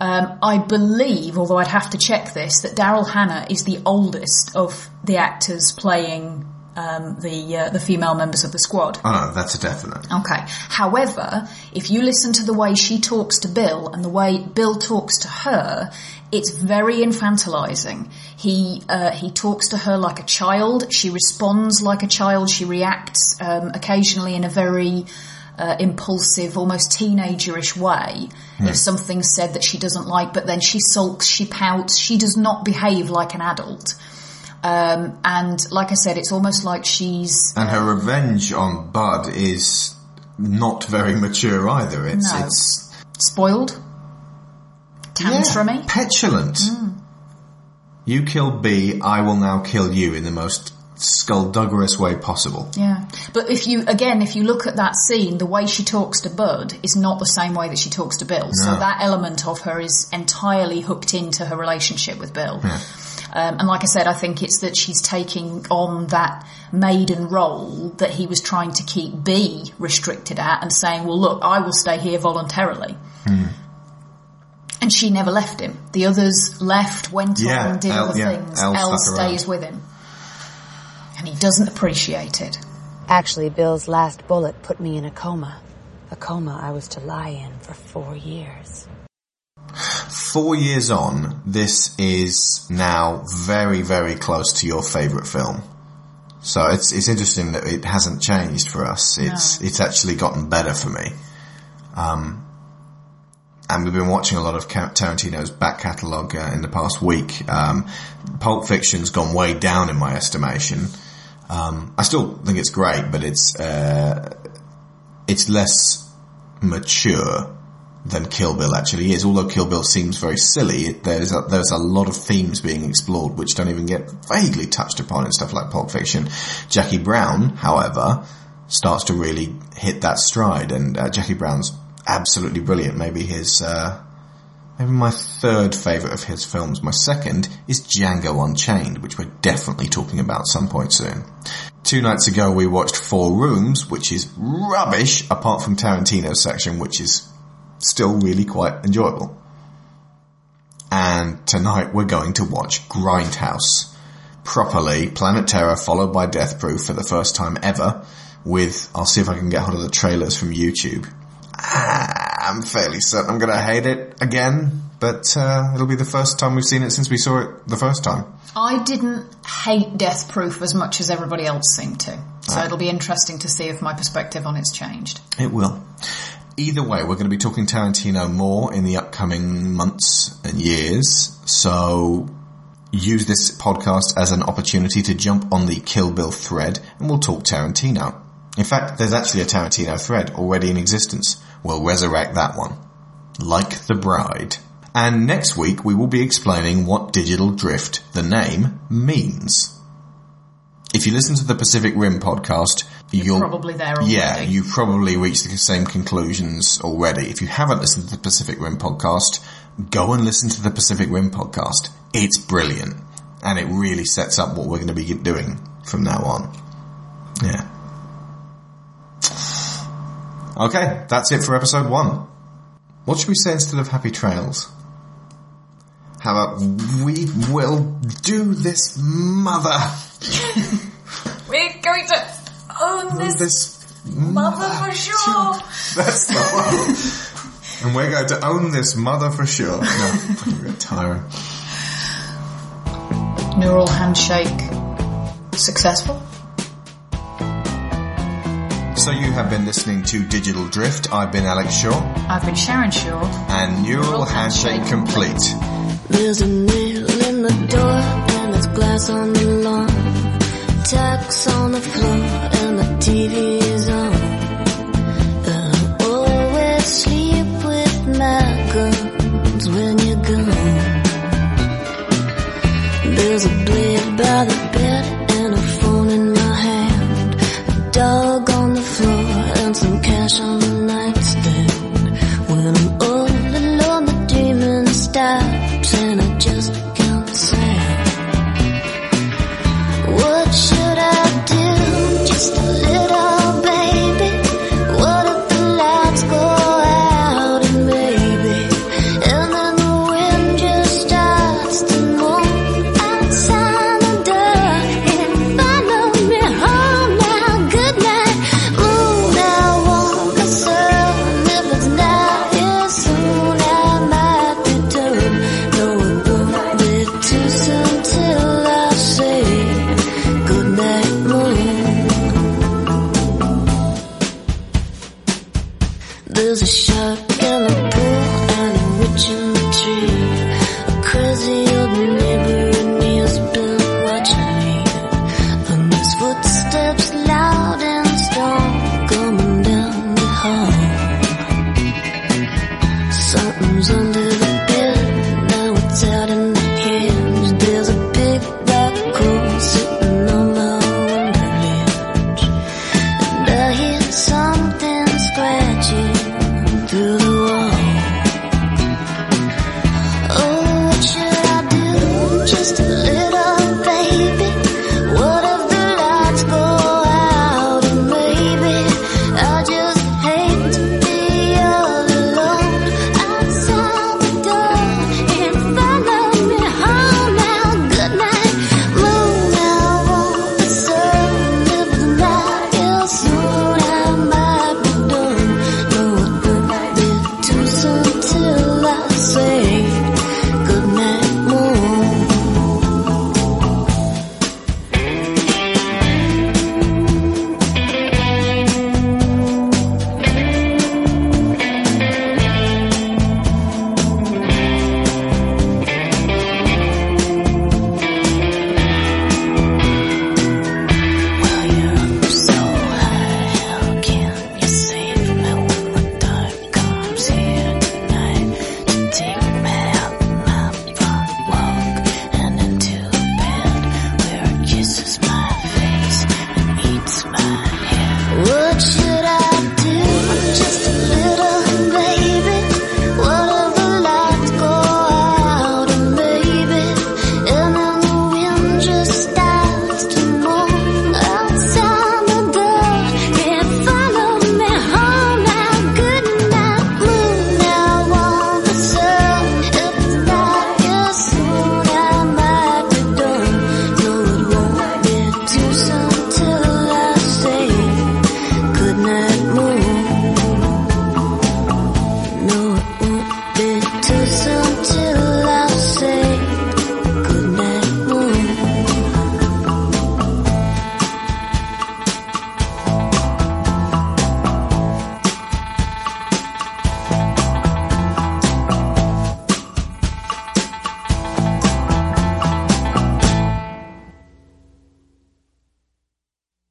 Um, I believe, although I'd have to check this, that Daryl Hannah is the oldest of the actors playing um, the uh, the female members of the squad. Oh, no, that's a definite. Okay. However, if you listen to the way she talks to Bill and the way Bill talks to her, it's very infantilizing. He uh, he talks to her like a child. She responds like a child. She reacts um, occasionally in a very uh, impulsive, almost teenagerish way. Hmm. If something's said that she doesn't like, but then she sulks, she pouts. She does not behave like an adult. Um, and like I said, it's almost like she's And her revenge on Bud is not very mature either. It's, No. it's spoiled, tantrumy. petulant. Mm. You kill B, I will now kill you in the most skullduggerous way possible. Yeah. But if you, again, if you look at that scene, the way she talks to Bud is not the same way that she talks to Bill. So that element of her is entirely hooked into her relationship with Bill. Yeah. Um, and like I said, I think it's that she's taking on that maiden role that he was trying to keep B restricted at and saying, well look, I will stay here voluntarily. Hmm. And she never left him. The others left, went Yeah, on and did other yeah, things. Elle Elle stays with him. And he doesn't appreciate it. Actually, Bill's last bullet put me in a coma. A coma I was to lie in for four years. Four years on, this is now very, very close to your favourite film. So it's it's interesting that it hasn't changed for us. It's it's actually gotten better for me. Um, and we've been watching a lot of Tarantino's back catalogue uh, in the past week. Um, Pulp Fiction's gone way down in my estimation. Um, I still think it's great, but it's uh, it's less mature than Kill Bill actually is. Although Kill Bill seems very silly, there's a, there's a lot of themes being explored which don't even get vaguely touched upon in stuff like Pulp Fiction. Jackie Brown, however, starts to really hit that stride, and uh, Jackie Brown's absolutely brilliant. Maybe his uh, maybe my third favourite of his films. My second is Django Unchained, which we're definitely talking about some point soon. Two nights ago we watched Four Rooms, which is rubbish, apart from Tarantino's section, which is still really quite enjoyable. And tonight we're going to watch Grindhouse. Properly, Planet Terror followed by Death Proof for the first time ever with, I'll see if I can get hold of the trailers from YouTube. Ah, I'm fairly certain I'm gonna hate it again, but uh, it'll be the first time we've seen it since we saw it the first time. I didn't hate Death Proof as much as everybody else seemed to. So Ah. it'll be interesting to see if my perspective on it's changed. It will. Either way, we're going to be talking Tarantino more in the upcoming months and years, so use this podcast as an opportunity to jump on the Kill Bill thread and we'll talk Tarantino. In fact, there's actually a Tarantino thread already in existence. We'll resurrect that one. Like the Bride. And next week we will be explaining what Digital Drift, the name, means. If you listen to the Pacific Rim podcast, you'll Probably there already. yeah, you've probably reached the same conclusions already. If you haven't listened to the Pacific Rim podcast, go and listen to the Pacific Rim podcast. It's brilliant. And it really sets up what we're going to be doing from now on. Yeah. Okay, that's it for episode one. What should we say instead of happy trails? How about we will do this mother? [laughs] We're going to own this, this mother for sure. [laughs] That's the one. and we're going to own this mother for sure. No, I'm get tiring. Neural handshake successful? So you have been listening to Digital Drift. I've been Alex Shaw. I've been Sharon Shaw. And Neural Handshake Complete. There's a nail in the door and the glass on the lawn, tacks on the floor, and the TV is on. And I always sleep with my guns when you're gone. There's a blade by the some